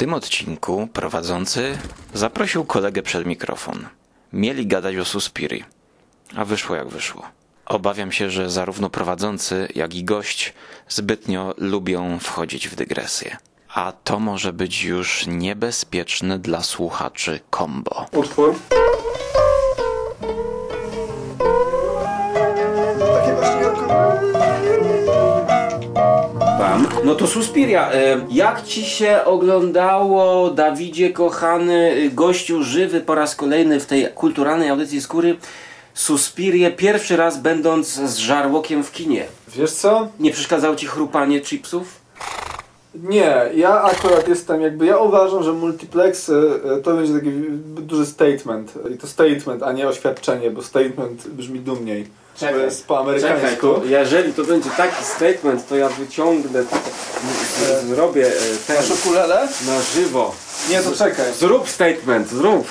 tym odcinku prowadzący zaprosił kolegę przed mikrofon. Mieli gadać o Suspiri, a wyszło jak wyszło. Obawiam się, że zarówno prowadzący, jak i gość zbytnio lubią wchodzić w dygresję. A to może być już niebezpieczne dla słuchaczy combo. Utwór. Wam. No to Suspiria. Jak ci się oglądało, Dawidzie kochany, y, gościu żywy po raz kolejny w tej kulturalnej audycji skóry, Suspirię pierwszy raz będąc z żarłokiem w kinie? Wiesz co? Nie przeszkadzało ci chrupanie chipsów? Nie, ja akurat jestem jakby, ja uważam, że multiplex y, to będzie taki duży statement. I to statement, a nie oświadczenie, bo statement brzmi dumniej. To jest po amerykańsku. jeżeli to będzie taki statement, to ja wyciągnę, zrobię e, ten Masz ukulele? na żywo. Nie, to czekaj. Zrób statement, zrób.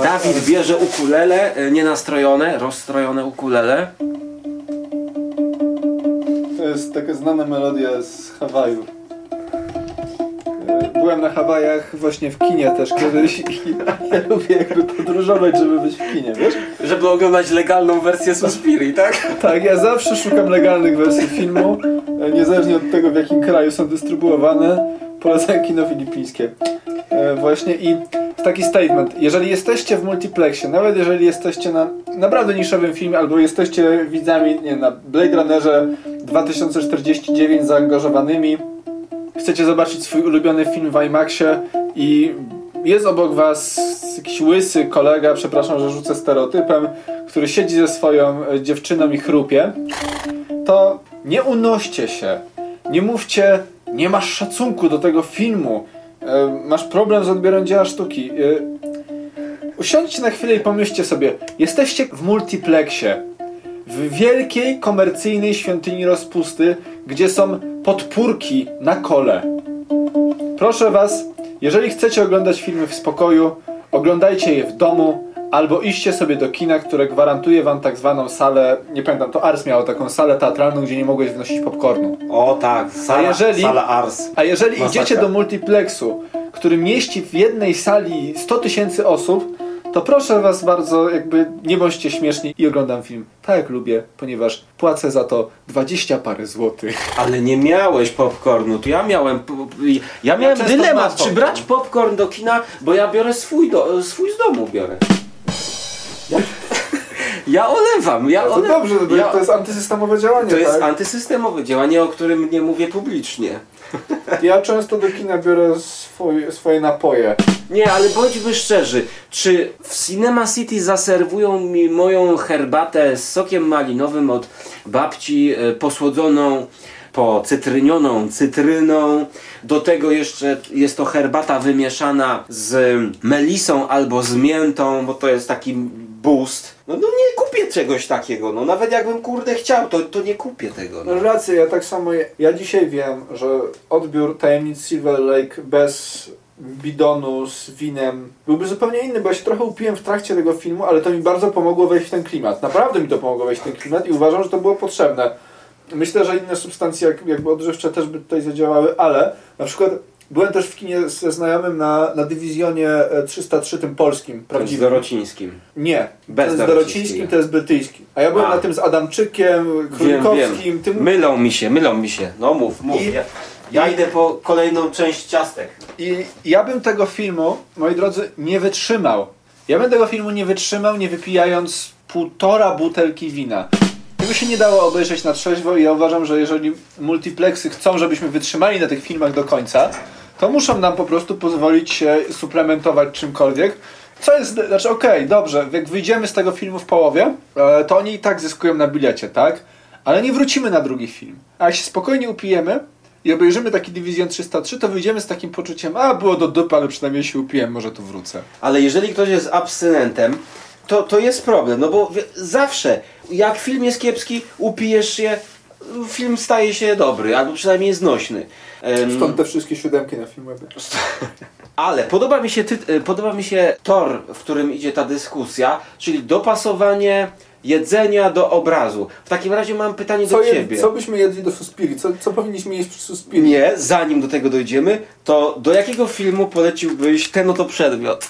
E, Dawid bierze ukulele, e, nienastrojone, rozstrojone ukulele. To jest taka znana melodia z Hawaju. Byłem na Hawajach właśnie w kinie też kiedyś i ja lubię jakby podróżować, żeby być w kinie, wiesz? Żeby oglądać legalną wersję Suspiri, tak? Tak, ja zawsze szukam legalnych wersji filmu, e, niezależnie od tego w jakim kraju są dystrybuowane. Polecam kino filipińskie. E, Właśnie i taki statement. Jeżeli jesteście w multiplexie, nawet jeżeli jesteście na naprawdę niszowym filmie, albo jesteście widzami nie, na Blade Runnerze 2049 zaangażowanymi, chcecie zobaczyć swój ulubiony film w IMAXie i jest obok was jakiś łysy kolega, przepraszam, że rzucę stereotypem, który siedzi ze swoją e, dziewczyną i chrupie, to nie unoście się. Nie mówcie, nie masz szacunku do tego filmu. E, masz problem z odbiorem dzieła sztuki. E, usiądźcie na chwilę i pomyślcie sobie, jesteście w multiplexie. W wielkiej, komercyjnej świątyni rozpusty, gdzie są podpórki na kole. Proszę Was, jeżeli chcecie oglądać filmy w spokoju, oglądajcie je w domu, albo iście sobie do kina, które gwarantuje Wam tak zwaną salę, nie pamiętam, to Ars miało taką salę teatralną, gdzie nie mogłeś wnosić popcornu. O tak, sala, A jeżeli- sala Ars. A jeżeli Masakra. idziecie do multiplexu, który mieści w jednej sali 100 tysięcy osób, to proszę was bardzo, jakby nie bądźcie śmieszni i oglądam film tak jak lubię, ponieważ płacę za to 20 parę złotych. Ale nie miałeś popcornu, to ja miałem. Ja miałem często dylemat, czy brać popcorn do kina, bo ja biorę swój, do, swój z domu biorę. Ja, ja olewam, ja No to olewam. dobrze, bo ja, to jest antysystemowe działanie, to jest tak? antysystemowe działanie, o którym nie mówię publicznie. Ja często do kina biorę swój, swoje napoje. Nie, ale bądźmy szczerzy, czy w Cinema City zaserwują mi moją herbatę z sokiem malinowym od babci e, posłodzoną po cytrynioną cytryną. Do tego jeszcze jest to herbata wymieszana z melisą albo z miętą, bo to jest taki boost. No, no nie kupię czegoś takiego, no nawet jakbym kurde chciał, to, to nie kupię tego. No. Rację, ja tak samo. Ja dzisiaj wiem, że odbiór tajemnic Silver Lake bez bidonu z winem byłby zupełnie inny, bo ja się trochę upiłem w trakcie tego filmu, ale to mi bardzo pomogło wejść w ten klimat. Naprawdę mi to pomogło wejść w ten klimat i uważam, że to było potrzebne. Myślę, że inne substancje jak, jakby odżywcze też by tutaj zadziałały, ale na przykład byłem też w kinie ze znajomym na, na dywizjonie e, 303 tym polskim, Z prawdziwym. Dorocińskim. Nie, Bez jest Dorocińskiego. dorocińskim, to jest brytyjskim. A ja byłem A. na tym z Adamczykiem, Królikowskim, tym Mylą mi się, mylą mi się. No mów, mów. I- Ja, ja idę po kolejną część ciastek. I ja bym tego filmu, moi drodzy, nie wytrzymał. Ja bym tego filmu nie wytrzymał, nie wypijając półtora butelki wina. Tego się nie dało obejrzeć na trzeźwo i ja uważam, że jeżeli multiplexy chcą, żebyśmy wytrzymali na tych filmach do końca, to muszą nam po prostu pozwolić się suplementować czymkolwiek. Co jest, znaczy okej, dobrze, jak wyjdziemy z tego filmu w połowie, e, to oni i tak zyskują na bilecie, tak? Ale nie wrócimy na drugi film. A jak się spokojnie upijemy i obejrzymy taki Division 303, to wyjdziemy z takim poczuciem, a było do dupy, ale przynajmniej się upiłem, może tu wrócę. Ale jeżeli ktoś jest abstynentem, to, to jest problem, no bo zawsze, jak film jest kiepski, upijesz się, film staje się dobry, albo przynajmniej znośny. Em, Stąd te wszystkie siódemki na filmie. Ale podoba mi, się ty, e, podoba mi się tor, w którym idzie ta dyskusja, czyli dopasowanie jedzenia do obrazu. W takim razie mam pytanie Co, do je, ciebie. co byśmy jedli do Suspiri? Co, co powinniśmy jeść przy Suspiri? Nie, zanim do tego dojdziemy, to do jakiego filmu poleciłbyś ten oto przedmiot?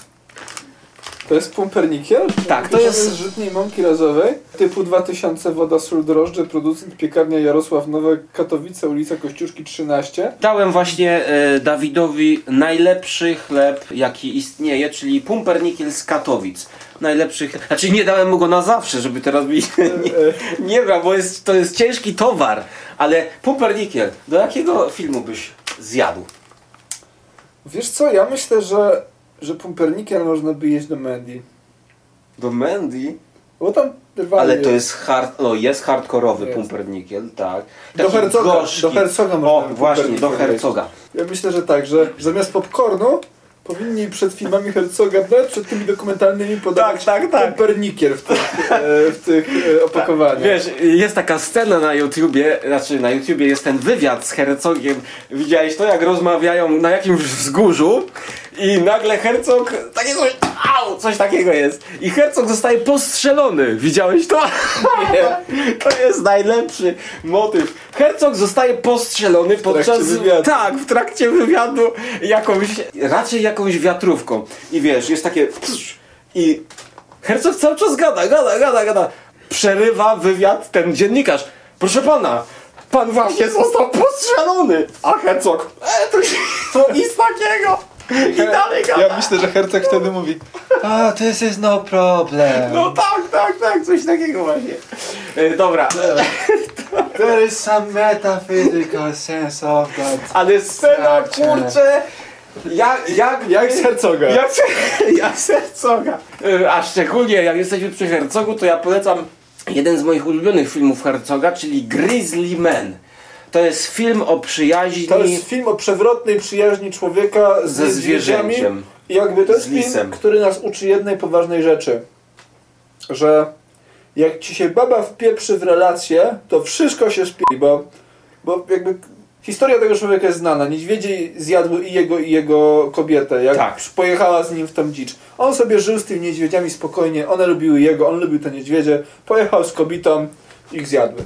To jest pumpernikiel? Tak, to jest- z żytniej mąki razowej. Typu 2000 woda, sól, drożdże. Producent piekarnia Jarosław Nowe, Katowice, ulica Kościuszki 13. Dałem właśnie e, Dawidowi najlepszy chleb, jaki istnieje, czyli pumpernikiel z Katowic. Najlepszy, chleb- znaczy nie dałem mu go na zawsze, żeby teraz mi nie, nie brał, bo jest, to jest ciężki towar. Ale pumpernikiel, do jakiego filmu byś zjadł? Wiesz co, ja myślę, że, że pumpernikiel można by jeść do Mandy. Do Mandy? Bo tam rywali Ale to jest hard, no jest hardkorowy Jest. pumpernikiel, tak. Do Taki hercoga, gorzki. do hercoga O, można by właśnie, do hercoga. Ja myślę, że tak, że zamiast popcornu powinni przed filmami Herzoga, nawet przed tymi dokumentalnymi podawać Tak, tak, tak. pumpernikiel w tych, e, w tych e, opakowaniach. Wiesz, jest taka scena na YouTubie, znaczy na YouTubie jest ten wywiad z Herzogiem. Widziałeś to, jak rozmawiają na jakimś wzgórzu i nagle Herzog takiego, au, coś takiego jest. I Herzog zostaje postrzelony. Widziałeś to? Nie. To jest najlepszy motyw. Herzog zostaje postrzelony podczas wywiadu. tak, w trakcie wywiadu jakąś, raczej jakąś wiatrówką. I wiesz, jest takie i Herzog cały czas gada, gada, gada, gada. Przerywa wywiad ten dziennikarz. Proszę pana, pan właśnie został postrzelony. A Herzog, e, to, to nic takiego. I dalej gada. Ja myślę, że Herzog wtedy mówi A, this is no problem. No tak, tak, tak, coś takiego właśnie. E, dobra, There is some metaphysical sense of that. ale scena, kurczę, jak, jak, Jak z Herzoga. Jak, jak z Herzoga. Y, A szczególnie jak jesteśmy przy Herzogu, to ja polecam jeden z moich ulubionych filmów Herzoga, czyli Grizzly Man. To jest film o przyjaźni To jest film o przewrotnej przyjaźni człowieka z ze zwierzęciem. I jakby to jest film, który nas uczy jednej poważnej rzeczy. Że jak ci się baba wpieprzy w relację, to wszystko się spie, bo, bo jakby historia tego człowieka jest znana. Niedźwiedzie zjadły i jego, i jego kobietę, jak Tak. pojechała z nim w tą dzicz. On sobie żył z tymi niedźwiedziami spokojnie, one lubiły jego, on lubił te niedźwiedzie, pojechał z kobietą, ich zjadły.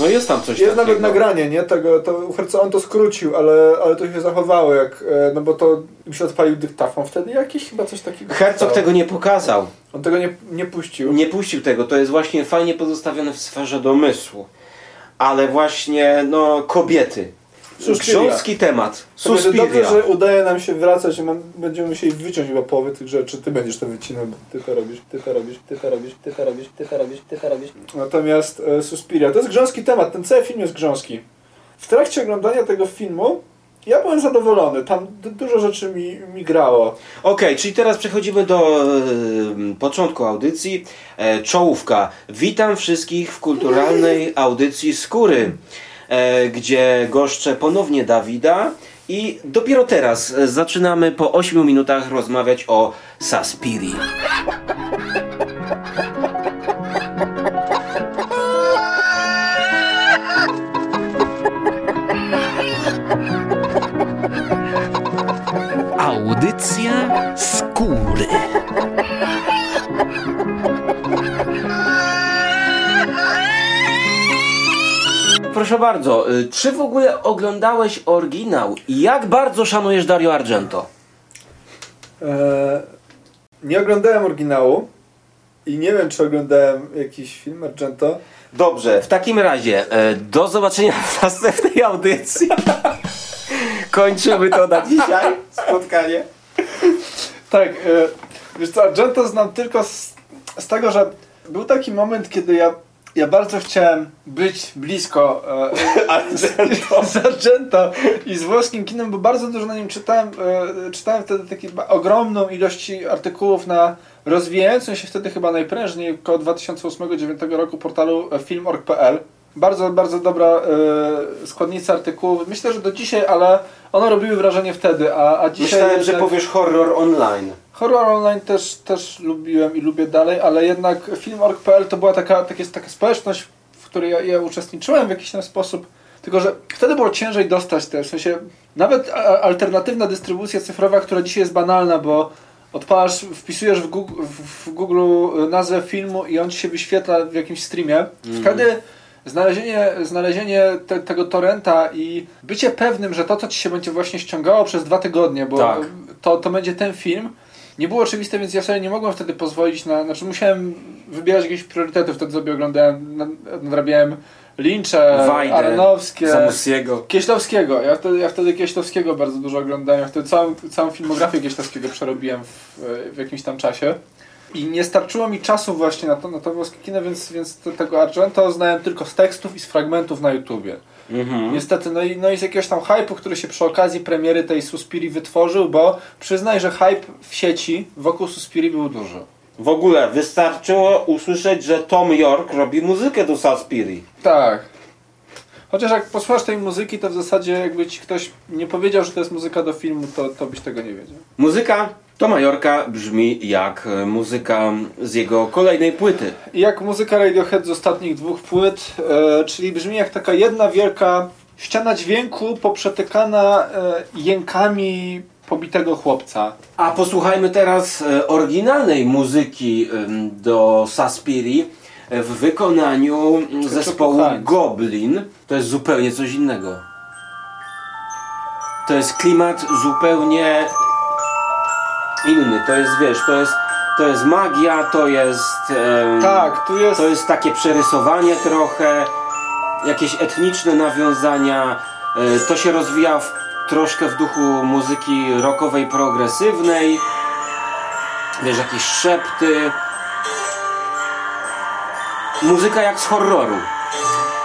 No jest tam coś Jest takiego. nawet nagranie, nie? Tego, to Herco on to skrócił, ale, ale to się zachowało, jak, e, no bo to im się odpalił dyktafon wtedy jakiś chyba coś takiego. Stało. tego nie pokazał. On tego nie, nie puścił. Nie puścił tego. To jest właśnie fajnie pozostawione w sferze domysłu. Ale właśnie, no, kobiety. Suspiria. Grząski temat. To będzie dobrze, Suspiria. że udaje nam się wracać i będziemy musieli wyciąć chyba połowę tych rzeczy. Ty będziesz to wycinał, ty to robisz, ty to robisz, ty to robisz, ty to robisz, ty to robisz, ty to robisz. Natomiast e, Suspiria, to jest grząski temat, ten cały film jest grząski. W trakcie oglądania tego filmu ja byłem zadowolony, tam du- dużo rzeczy mi, mi grało. Okej, czyli teraz przechodzimy do e, początku audycji. E, czołówka. Witam wszystkich w kulturalnej audycji Skóry, gdzie goszczę ponownie Dawida i dopiero teraz e, zaczynamy po 8 minutach rozmawiać o Saspiri. Proszę bardzo, y, czy w ogóle oglądałeś oryginał i jak bardzo szanujesz Dario Argento? E, nie oglądałem oryginału i nie wiem, czy oglądałem jakiś film Argento. Dobrze, w takim razie e, do zobaczenia w następnej audycji. Kończymy to na dzisiaj spotkanie. Tak, e, wiesz co, Argento znam tylko z, z tego, że był taki moment, kiedy ja, ja bardzo chciałem być blisko e, z, z Argento i z włoskim kinem, bo bardzo dużo na nim czytałem. E, czytałem wtedy takie ba- ogromną ilość artykułów na rozwijającym się wtedy chyba najprężniej około 2008-2009 roku portalu e, film.org.pl. Bardzo, bardzo dobra e, składnica artykułów. Myślę, że do dzisiaj, ale one robiły wrażenie wtedy, a, a dzisiaj... Myślałem, że powiesz horror online. Horror online też, też lubiłem i lubię dalej, ale jednak film.org.pl to była taka, taka, taka społeczność, w której ja, ja uczestniczyłem w jakiś tam sposób. Tylko, że wtedy było ciężej dostać te, w sensie nawet alternatywna dystrybucja cyfrowa, która dzisiaj jest banalna, bo odpalasz, wpisujesz w Google, w Google nazwę filmu i on ci się wyświetla w jakimś streamie. Wtedy znalezienie, znalezienie te, tego torrenta i bycie pewnym, że to, co ci się będzie właśnie ściągało przez dwa tygodnie, bo Tak. to, to będzie ten film, nie było oczywiste, więc ja sobie nie mogłem wtedy pozwolić na... Znaczy musiałem wybierać jakieś priorytety, wtedy sobie oglądałem, nad- nadrabiałem Lyncze, Wajdę, Aronowskie... Zamussiego. Kieślowskiego. Ja wtedy, ja wtedy Kieślowskiego bardzo dużo oglądałem. Ja wtedy całą, całą filmografię Kieślowskiego przerobiłem w, w jakimś tam czasie. I nie starczyło mi czasu właśnie na to, na to włoskie kino, więc, więc te- tego Argento znałem tylko z tekstów i z fragmentów na YouTubie. Mhm. Niestety, no i, no i z jakiegoś tam hype'u, który się przy okazji premiery tej Suspiri wytworzył, bo przyznaj, że hype w sieci wokół Suspiri był duży. W ogóle wystarczyło usłyszeć, że Tom York robi muzykę do Suspiri. Tak. Chociaż jak posłuchasz tej muzyki, to w zasadzie jakby ci ktoś nie powiedział, że to jest muzyka do filmu, to, to byś tego nie wiedział. Muzyka Toma Yorka brzmi jak e, muzyka z jego kolejnej płyty. Jak muzyka Radiohead z ostatnich dwóch płyt, e, czyli brzmi jak taka jedna wielka ściana dźwięku poprzetykana e, jękami pobitego chłopca. A posłuchajmy teraz e, oryginalnej muzyki do Suspiri e, w wykonaniu zespołu. Goblin. To jest zupełnie coś innego. To jest klimat zupełnie inny. To jest, wiesz, to jest, to jest magia, to jest... em, Tak, tu jest... To jest takie przerysowanie trochę, jakieś etniczne nawiązania. e, To się rozwija w, troszkę w duchu muzyki rockowej, progresywnej. Wiesz, jakieś szepty. Muzyka jak z horroru.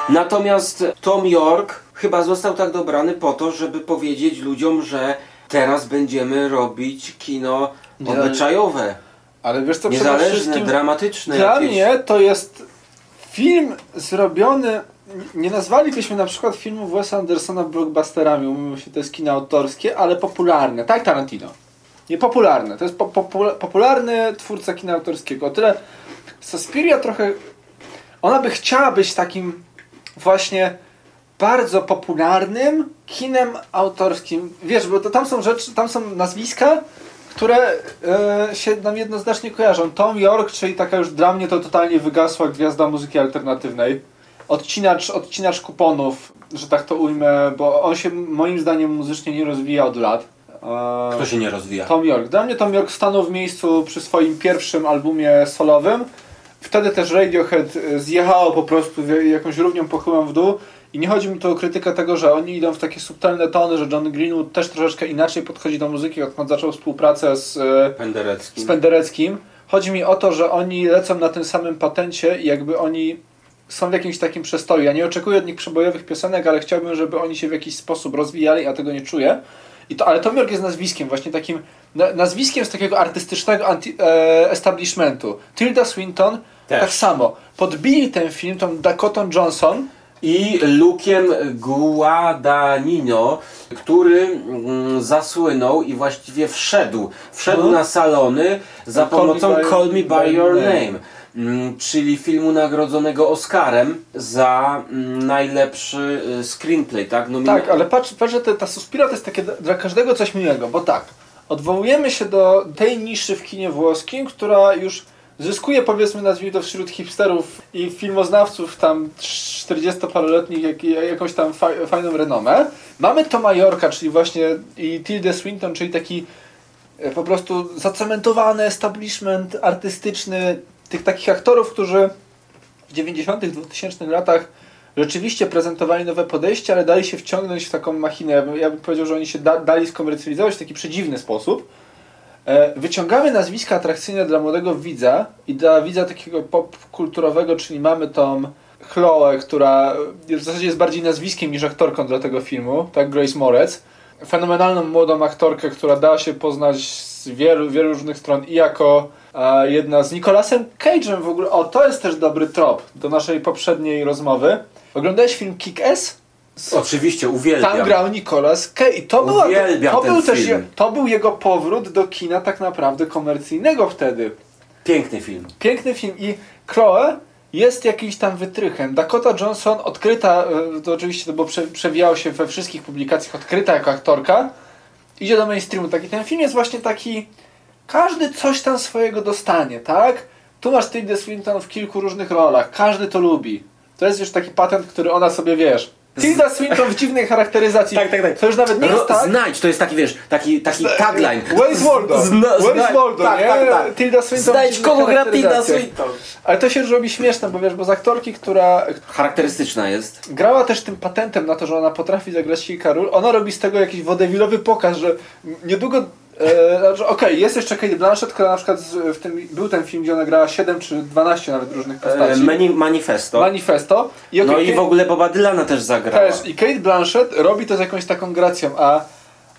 Natomiast Tom York chyba został tak dobrany po to, żeby powiedzieć ludziom, że teraz będziemy robić kino obyczajowe, Ale wiesz co, niezależne, dramatyczne. Dla jakieś. mnie to jest film zrobiony. Nie nazwalibyśmy na przykład filmów Wesa Andersona blockbusterami, umówmy się, to jest kino autorskie, ale popularne, tak Tarantino. Nie popularne, to jest po, popula- popularny twórca kina autorskiego. O tyle Suspiria trochę. Ona by chciała być takim właśnie bardzo popularnym kinem autorskim. Wiesz, bo to, tam są rzeczy, tam są nazwiska, które e, się nam jednoznacznie kojarzą. Tom York, czyli taka już dla mnie to totalnie wygasła gwiazda muzyki alternatywnej. Odcinacz, odcinacz kuponów, że tak to ujmę, bo on się moim zdaniem muzycznie nie rozwija od lat. E, Kto się nie rozwija? Tom York. Dla mnie Tom York stanął w miejscu przy swoim pierwszym albumie solowym. Wtedy też Radiohead e, zjechało po prostu jakąś równią pochyłą w dół. I nie chodzi mi tu o krytykę tego, że oni idą w takie subtelne tony, że John Greenwood też troszeczkę inaczej podchodzi do muzyki, odkąd zaczął współpracę z, e, Penderecki. z Pendereckim. Chodzi mi o to, że oni lecą na tym samym patencie i jakby oni są w jakimś takim przestoju. Ja nie oczekuję od nich przebojowych piosenek, ale chciałbym, żeby oni się w jakiś sposób rozwijali, a tego nie czuję. I to, ale Tom York jest nazwiskiem, właśnie takim na, nazwiskiem z takiego artystycznego anti, e, establishmentu. Tilda Swinton Też. tak samo. Podbili ten film tą Dakotą Johnson, I Lukiem Guadagnino, który mm, zasłynął i właściwie wszedł. Wszedł Mhm. na salony za pomocą Call Me by By Your Name. Name. mm, Czyli filmu nagrodzonego Oscarem za mm, najlepszy y, screenplay, tak? Nomina- Tak, ale patrz, patrz że ta Suspira to jest takie dla każdego coś miłego, bo tak, odwołujemy się do tej niszy w kinie włoskim, która już zyskuje, powiedzmy, nazwijmy to wśród hipsterów i filmoznawców tam 40-paroletnich jak, jakąś tam fa, fajną renomę. Mamy Toma Yorka, czyli właśnie i Tildę Swinton, czyli taki e, po prostu zacementowany establishment artystyczny tych takich aktorów, którzy w 90 2000 latach rzeczywiście prezentowali nowe podejście, ale dali się wciągnąć w taką machinę. Ja bym powiedział, że oni się da, dali skomercjalizować w taki przedziwny sposób. E, wyciągamy nazwiska atrakcyjne dla młodego widza i dla widza takiego popkulturowego, czyli mamy tą Chloe, która w zasadzie jest bardziej nazwiskiem niż aktorką dla tego filmu, tak, Grace Moretz. Fenomenalną młodą aktorkę, która da się poznać z wielu, wielu różnych stron i jako e, jedna z Nicolasem Cage'em w ogóle. O, to jest też dobry trop do naszej poprzedniej rozmowy. Oglądałeś film Kick-Ass? Oczywiście, uwielbiam. Tam grał Nicolas Cage. I to, była, to był też film. to był jego powrót do kina tak naprawdę komercyjnego wtedy. Piękny film. Piękny film i Chloe jest jakimś tam wytrychem. Dakota Johnson odkryta, e, to oczywiście to było prze, przewijało się we wszystkich publikacjach, odkryta jako aktorka, idzie do mainstreamu. Taki ten film jest właśnie taki każdy coś tam swojego dostanie, tak? Tu masz Tilda Swinton w kilku różnych rolach, każdy to lubi. To jest już taki patent, który ona sobie wiesz. Tilda Swinton w dziwnej charakteryzacji. Tak, tak, tak. To już nawet nie jest tak. Znajdź, to jest taki, wiesz, taki, taki tagline. Where is Waldo? Zna- Where is znajdź- Waldo, tak, nie? tak, tak. Tilda Swinton Znajdź kogo gra Tilda. Swinton. Ale to się już robi śmieszne, bo wiesz, bo z aktorki, która Charakterystyczna jest. grała też tym patentem na to, że ona potrafi zagrać kilka ról, ona robi z tego jakiś wodewilowy pokaz, że niedługo... E, znaczy, Okej, jest jeszcze Kate Blanchett, która na przykład w tym, był ten film, gdzie ona grała 7 czy 12 nawet różnych E, postaci. mani- manifesto. Manifesto. I, No okej, i w ogóle Boba Dylana też zagrała. też. I Kate Blanchett robi to z jakąś taką gracją, a,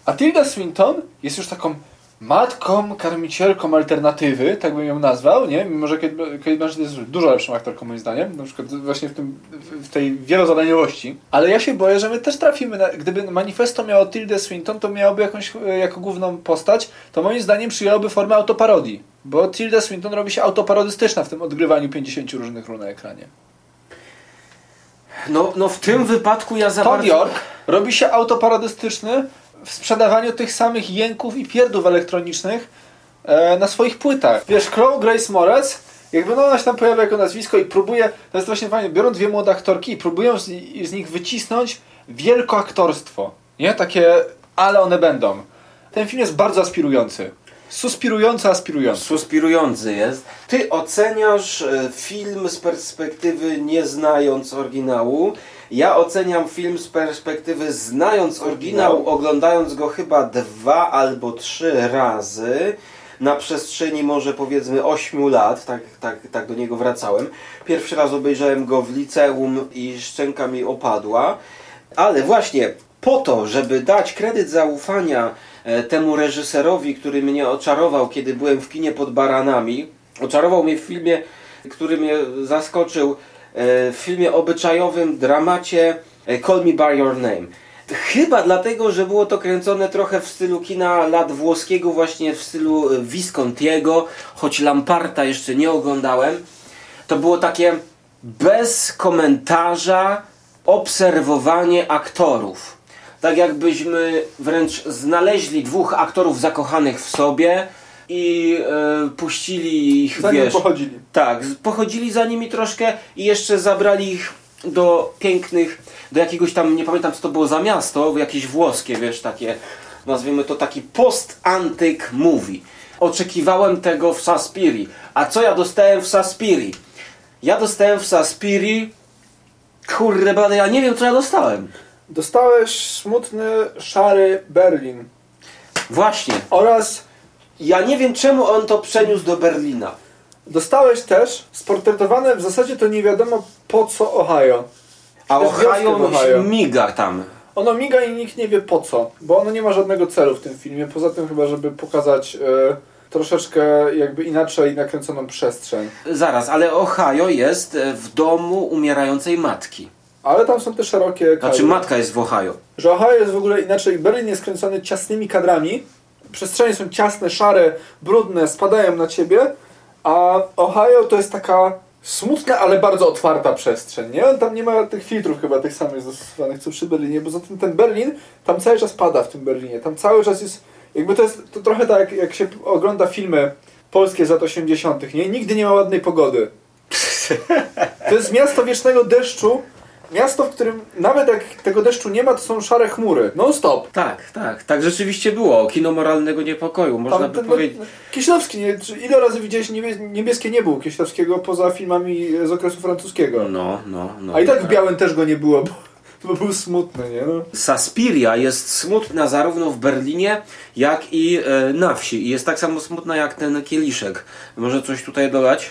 a Tilda Swinton jest już taką matką, karmicielką alternatywy, tak bym ją nazwał, nie? Mimo, że Kate, Kate Blanchett jest dużo lepszą aktorką moim zdaniem, na przykład właśnie w, tym, w tej wielozadaniowości. Ale ja się boję, że my też trafimy, na, gdyby manifesto miało Tildę Swinton, to miałoby jakąś e, jako główną postać, to moim zdaniem przyjęłoby formę autoparodii. Bo Tilda Swinton robi się autoparodystyczna w tym odgrywaniu 50 różnych ról na ekranie. No, no w tym wypadku ja za Todd bardzo... York robi się autoparodystyczny w sprzedawaniu tych samych jęków i pierdów elektronicznych e, na swoich płytach. Wiesz, Chloe Grace Moretz, jakby no ona się tam pojawia jako nazwisko i próbuje, to jest właśnie fajnie, biorą dwie młode aktorki i próbują z, z nich wycisnąć wielkoaktorstwo. Nie? Takie, ale one będą. Ten film jest bardzo aspirujący. Suspirujący, aspirujący. Suspirujący jest. Ty oceniasz e, film z perspektywy nie znając oryginału. Ja oceniam film z perspektywy znając oryginał, oglądając go chyba dwa albo trzy razy. Na przestrzeni może powiedzmy 8 lat, tak, tak, tak do niego wracałem. Pierwszy raz obejrzałem go w liceum i szczęka mi opadła. Ale właśnie po to, żeby dać kredyt zaufania e, temu reżyserowi, który mnie oczarował, kiedy byłem w kinie pod baranami, oczarował mnie w filmie, który mnie zaskoczył, w filmie obyczajowym, dramacie e, Call Me By Your Name. Chyba dlatego, że było to kręcone trochę w stylu kina lat włoskiego, właśnie w stylu e, Viscontiego, choć Lamparta jeszcze nie oglądałem. To było takie bez komentarza obserwowanie aktorów. Tak jakbyśmy wręcz znaleźli dwóch aktorów zakochanych w sobie i e, puścili ich, Zanim wiesz... pochodzili. Tak, pochodzili za nimi troszkę i jeszcze zabrali ich do pięknych, do jakiegoś tam, nie pamiętam co to było za miasto, jakieś włoskie, wiesz, takie, nazwijmy to taki post-antyk movie. Oczekiwałem tego w Saspiri. A co ja dostałem w Saspiri? Ja dostałem w Saspiri, kurde, blade, ja nie wiem co ja dostałem. Dostałeś smutny, szary Berlin. Właśnie. Oraz Ja nie wiem czemu on to przeniósł do Berlina. dostałeś też sportretowane w zasadzie to nie wiadomo po co Ohio. A Ohio, Ohio. miga tam. Ono miga i nikt nie wie po co, bo ono nie ma żadnego celu w tym filmie, poza tym chyba, żeby pokazać e, troszeczkę jakby inaczej nakręconą przestrzeń. Zaraz, ale Ohio jest e, w domu umierającej matki. Ale tam są te szerokie kadry. Znaczy matka jest w Ohio. Że Ohio jest w ogóle inaczej. Berlin jest kręcony ciasnymi kadrami. Przestrzenie są ciasne, szare, brudne, spadają na ciebie. A Ohio to jest taka smutna, ale bardzo otwarta przestrzeń. Nie? Tam nie ma tych filtrów chyba tych samych zastosowanych co przy Berlinie. Poza tym ten Berlin, tam cały czas pada w tym Berlinie. Tam cały czas jest. Jakby to jest to trochę tak, jak, się ogląda filmy polskie z lat 80., nie? Nigdy nie ma ładnej pogody. To jest miasto wiecznego deszczu. Miasto, w którym nawet jak tego deszczu nie ma, to są szare chmury. Non stop. Tak, tak, tak rzeczywiście było. Kino moralnego niepokoju, można by ten- powiedzieć. Kieślowski, nie, ile razy widziałeś niebie, niebieskie niebo u Kieślowskiego poza filmami z okresu francuskiego? No, no, no. A i tak w białym też go nie było, bo, bo był smutny, nie? No. Saspiria jest smutna zarówno w Berlinie, jak i e, na wsi. I jest tak samo smutna jak ten kieliszek. Może coś tutaj dodać?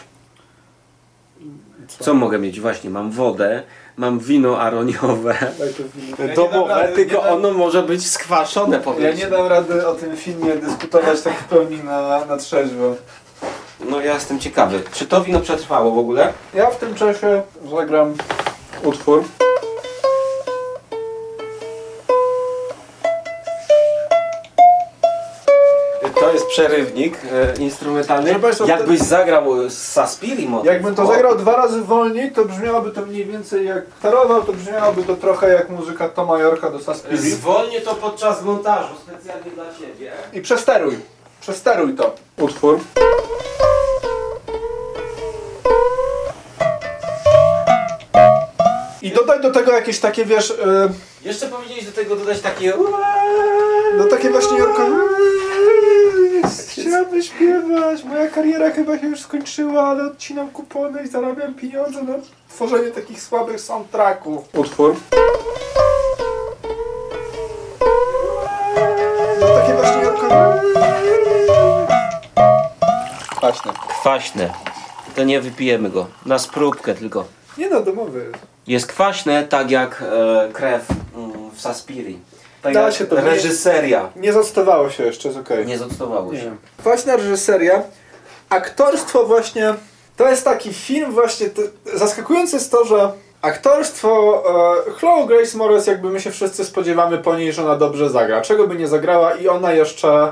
Co mogę mieć? Właśnie, mam wodę, mam wino aroniowe. Daj to wino. Ja Domowe, rady, tylko dam- ono może być skwaszone, Ja powiedzmy. nie dam rady o tym filmie dyskutować tak w pełni na, na trzeźwo. No ja jestem ciekawy. Czy to wino przetrwało w ogóle? Ja w tym czasie zagram utwór. Przerywnik e, instrumentalny. Państwa, Jakbyś zagrał e, z Saspiri motyw. Jakbym to O, zagrał dwa razy wolniej, to brzmiałoby to mniej więcej jak klarował, to brzmiałoby to trochę jak muzyka Toma Yorka do Saspiri. Zwolnię to podczas montażu, specjalnie dla Ciebie. I przesteruj. Przesteruj to. Utwór. I dodaj do tego jakieś takie, wiesz, y, Jeszcze powinieneś do tego dodać takie... no takie właśnie Jorko. Chciałabym śpiewać, moja kariera chyba się już skończyła, ale odcinam kupony i zarabiam pieniądze na tworzenie takich słabych soundtracków. Utwór. No takie właśnie Jorko. Kwaśne. Kwaśne. To nie wypijemy go. Na spróbkę tylko. Nie no, domowy. Jest kwaśne, tak jak e, krew mm, w Saspiri. Tak Da się to- reżyseria. Nie zastowało się jeszcze, jest okej. Nie zactowało Nie się. wiem. Kwaśna reżyseria. Aktorstwo właśnie. To jest taki film właśnie. To, zaskakujące jest to, że aktorstwo e, Chloe Grace Moretz jakby my się wszyscy spodziewamy po niej, że ona dobrze zagra. Czego by nie zagrała i ona jeszcze...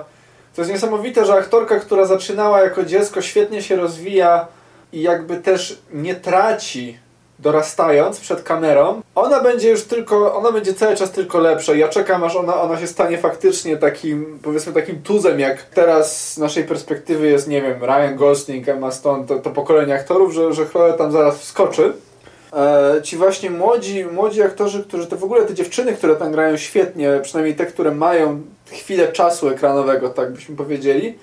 To jest niesamowite, że aktorka, która zaczynała jako dziecko, świetnie się rozwija i jakby też nie traci dorastając przed kamerą, ona będzie już tylko, ona będzie cały czas tylko lepsza. Ja czekam, aż ona, ona się stanie faktycznie takim, powiedzmy takim tuzem, jak teraz z naszej perspektywy jest, nie wiem, Ryan Gosling, Emma Stone, to, to pokolenie aktorów, że, że Chloe tam zaraz wskoczy. E, ci właśnie młodzi, młodzi aktorzy, którzy to w ogóle te dziewczyny, które tam grają świetnie, przynajmniej te, które mają chwilę czasu ekranowego, tak byśmy powiedzieli.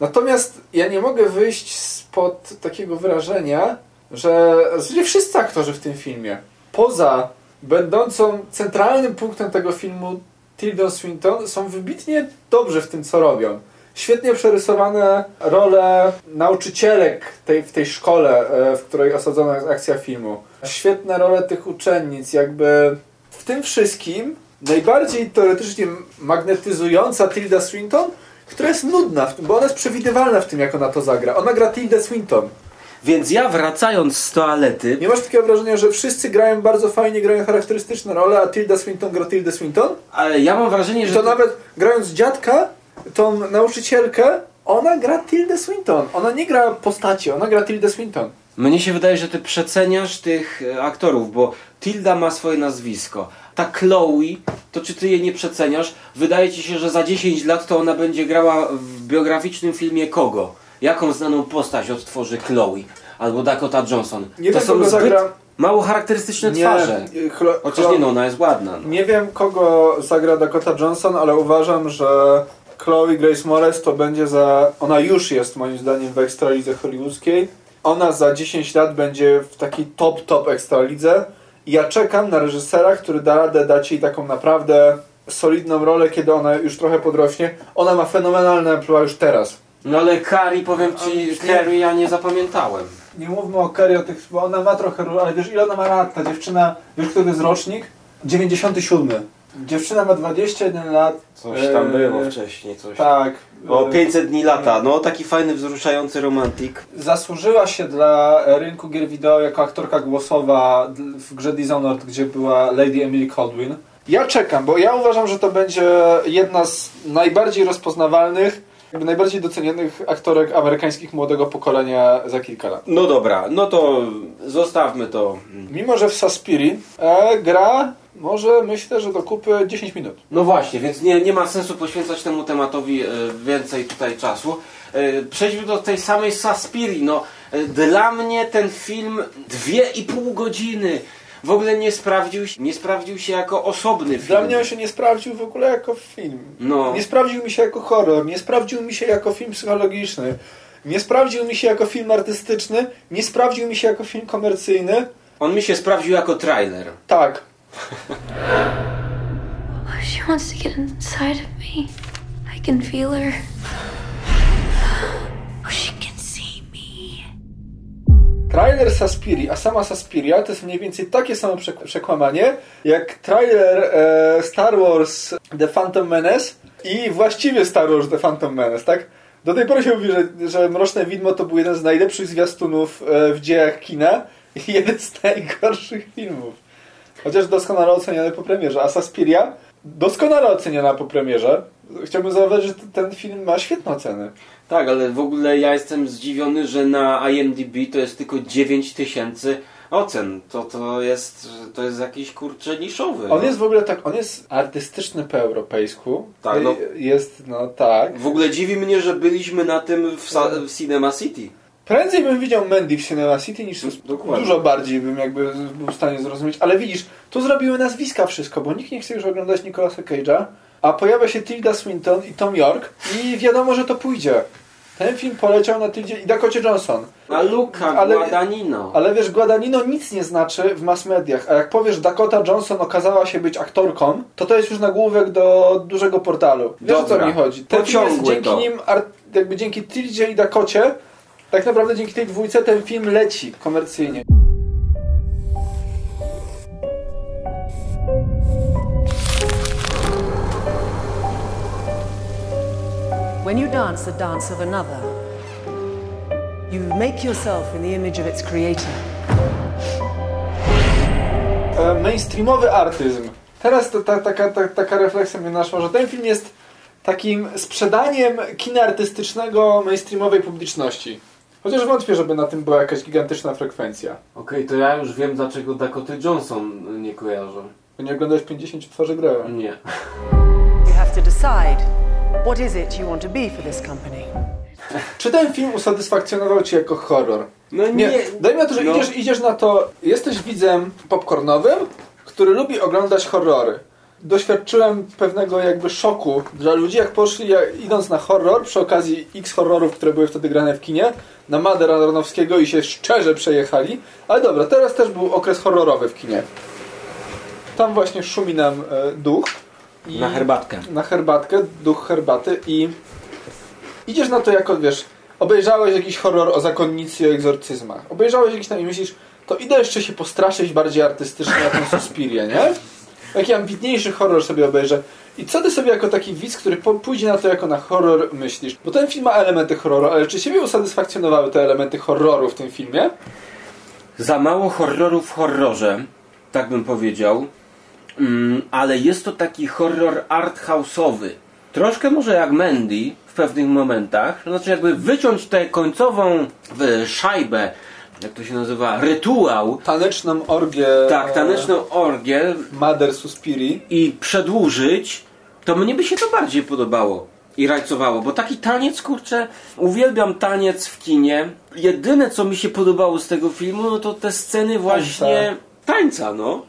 Natomiast ja nie mogę wyjść spod takiego wrażenia, że w zasadzie wszyscy aktorzy w tym filmie, poza będącą centralnym punktem tego filmu Tilda Swinton, są wybitnie dobrzy w tym, co robią. Świetnie przerysowane role nauczycielek tej, w tej szkole, e, w której osadzona jest akcja filmu. Świetne role tych uczennic, jakby w tym wszystkim najbardziej teoretycznie magnetyzująca Tilda Swinton, która jest nudna, bo ona jest przewidywalna w tym, jak ona to zagra. Ona gra Tilda Swinton. Więc ja wracając z toalety, Nie masz takiego wrażenia, że wszyscy grają bardzo fajnie, grają charakterystyczne role, a Tilda Swinton gra Tilda Swinton? ale ja mam wrażenie, że to nawet grając dziadka, tą nauczycielkę, ona gra Tilda Swinton. Ona nie gra postaci, ona gra Tilda Swinton. mnie się wydaje, że ty przeceniasz tych e, aktorów, bo Tilda ma swoje nazwisko. Ta Chloe, to czy ty jej nie przeceniasz? Wydaje ci się, że za 10 lat to ona będzie grała w biograficznym filmie kogo? Jaką znaną postać odtworzy Chloe? Albo Dakota Johnson? Nie to wiem, są zbyt zagra- mało charakterystyczne twarze. Nie, Chlo- Chociaż Chlo- nie no, ona jest ładna. No. Nie wiem, kogo zagra Dakota Johnson, ale uważam, że Chloe Grace Moretz to będzie za... Ona już jest moim zdaniem w Ekstralidze hollywoodzkiej. Ona za 10 lat będzie w takiej top, top Ekstralidze. Ja czekam na reżysera, który da radę dać jej taką naprawdę solidną rolę, kiedy ona już trochę podrośnie. Ona ma fenomenalne emploi już teraz. No ale Carrie, powiem ci, Carrie ja nie zapamiętałem. Nie mówmy o Kerry, o tych, bo ona ma trochę ale wiesz ile ona ma lat? Ta dziewczyna, wiesz który to jest rocznik? 97. Dziewczyna ma 21 lat. Coś tam Eee, było wcześniej, coś. Tak. O Eee, 500 dni lata, no taki fajny, wzruszający romantik. Zasłużyła się dla rynku gier wideo jako aktorka głosowa w grze Dishonored, gdzie była Lady Emily Caldwin. Ja czekam, bo ja uważam, że to będzie jedna z najbardziej rozpoznawalnych, najbardziej docenionych aktorek amerykańskich młodego pokolenia za kilka lat. No dobra, no to zostawmy to. Mimo, że w Saspiri e, gra może myślę, że do kupy 10 minut. No właśnie, więc nie, nie ma sensu poświęcać temu tematowi e, więcej tutaj czasu. E, przejdźmy do tej samej Saspiri. No, e, dla mnie ten film dwie i pół godziny w ogóle nie sprawdził, się- nie sprawdził się jako osobny film. Dla mnie on się nie sprawdził w ogóle jako film. No. Nie sprawdził mi się jako horror, nie sprawdził mi się jako film psychologiczny, nie sprawdził mi się jako film artystyczny, nie sprawdził mi się jako film komercyjny. On mi się sprawdził jako trailer. Tak. She wants to get inside of me. I can feel her. Oh, she. Trailer Saspiri, a sama Saspiria to jest mniej więcej takie samo przek- przekłamanie jak trailer e, Star Wars The Phantom Menace i właściwie Star Wars The Phantom Menace, tak? Do tej pory się mówi, że, że Mroczne Widmo to był jeden z najlepszych zwiastunów e, w dziejach kina i jeden z najgorszych filmów. Chociaż doskonale oceniany po premierze. A Saspiria doskonale oceniona po premierze. Chciałbym zauważyć, że ten film ma świetne oceny. Tak, ale w ogóle ja jestem zdziwiony, że na IMDb to jest tylko 9 tysięcy ocen. To, to, jest, to jest jakiś kurczę niszowy. On no. jest w ogóle tak, on jest artystyczny po europejsku. Tak, no. Jest, no tak. W ogóle dziwi mnie, że byliśmy na tym w, w Cinema City. Prędzej bym widział Mandy w Cinema City niż Dokładnie. dużo bardziej bym jakby był w stanie zrozumieć. Ale widzisz, tu zrobiły nazwiska wszystko, bo nikt nie chce już oglądać Nicolasa Cage'a, a pojawia się Tilda Swinton i Tom York i wiadomo, że to pójdzie. Ten film poleciał na Tildzie i Dakocie Johnson. A Luca Ale- Guadagnino. Ale wiesz, Guadagnino nic nie znaczy w mass mediach, a jak powiesz Dakota Johnson okazała się być aktorką, to to jest już nagłówek do dużego portalu. Wiesz o co Dobra. mi chodzi? Ten film jest Pociągły dzięki to. nim, jakby dzięki Tildzie i Dakocie, tak naprawdę dzięki tej dwójce ten film leci komercyjnie. When you dance the dance of another, you make yourself in the image of its creator. E, mainstreamowy artyzm. Teraz to, ta, taka, ta, taka refleksja mnie naszła, że ten film jest takim sprzedaniem kina artystycznego mainstreamowej publiczności. Chociaż wątpię, żeby na tym była jakaś gigantyczna frekwencja. Okej, to ja już wiem dlaczego Dakoty Johnson nie kojarzę. Bo nie oglądałeś 50 twarzy grałem. Nie. You have to decide what is it you want to be for this company. Czy ten film usatysfakcjonował Cię jako horror? No Nie, nie. daj mi na to, że No. idziesz, idziesz na to, jesteś widzem popcornowym, który lubi oglądać horrory. Doświadczyłem pewnego jakby szoku dla ludzi, jak poszli, jak, idąc na horror, przy okazji x horrorów, które były wtedy grane w kinie, na Madę Aronowskiego i się szczerze przejechali. Ale dobra, teraz też był okres horrorowy w kinie. Tam właśnie szumi nam e, duch. I Na herbatkę. na herbatkę, duch herbaty i idziesz na to jako, wiesz, obejrzałeś jakiś horror o zakonnicy i o egzorcyzmach. Obejrzałeś jakiś tam i myślisz, to idę jeszcze się postraszyć bardziej artystycznie na tą Suspirię, nie? Jaki ambitniejszy horror sobie obejrzę. I co ty sobie jako taki widz, który pójdzie na to jako na horror myślisz? Bo ten film ma elementy horroru, ale czy ciebie usatysfakcjonowały te elementy horroru w tym filmie? Za mało horroru w horrorze, tak bym powiedział. Mm, ale jest to taki horror art house'owy. Troszkę może jak Mandy w pewnych momentach. To znaczy jakby wyciąć tę końcową w szajbę, jak to się nazywa, rytuał, Taneczną orgię tak, taneczną orgię e, Mother Suspiri. i przedłużyć, to mnie by się to bardziej podobało i rajcowało, bo taki taniec, kurczę, uwielbiam taniec w kinie. Jedyne, co mi się podobało z tego filmu, no to te sceny właśnie tańca, no.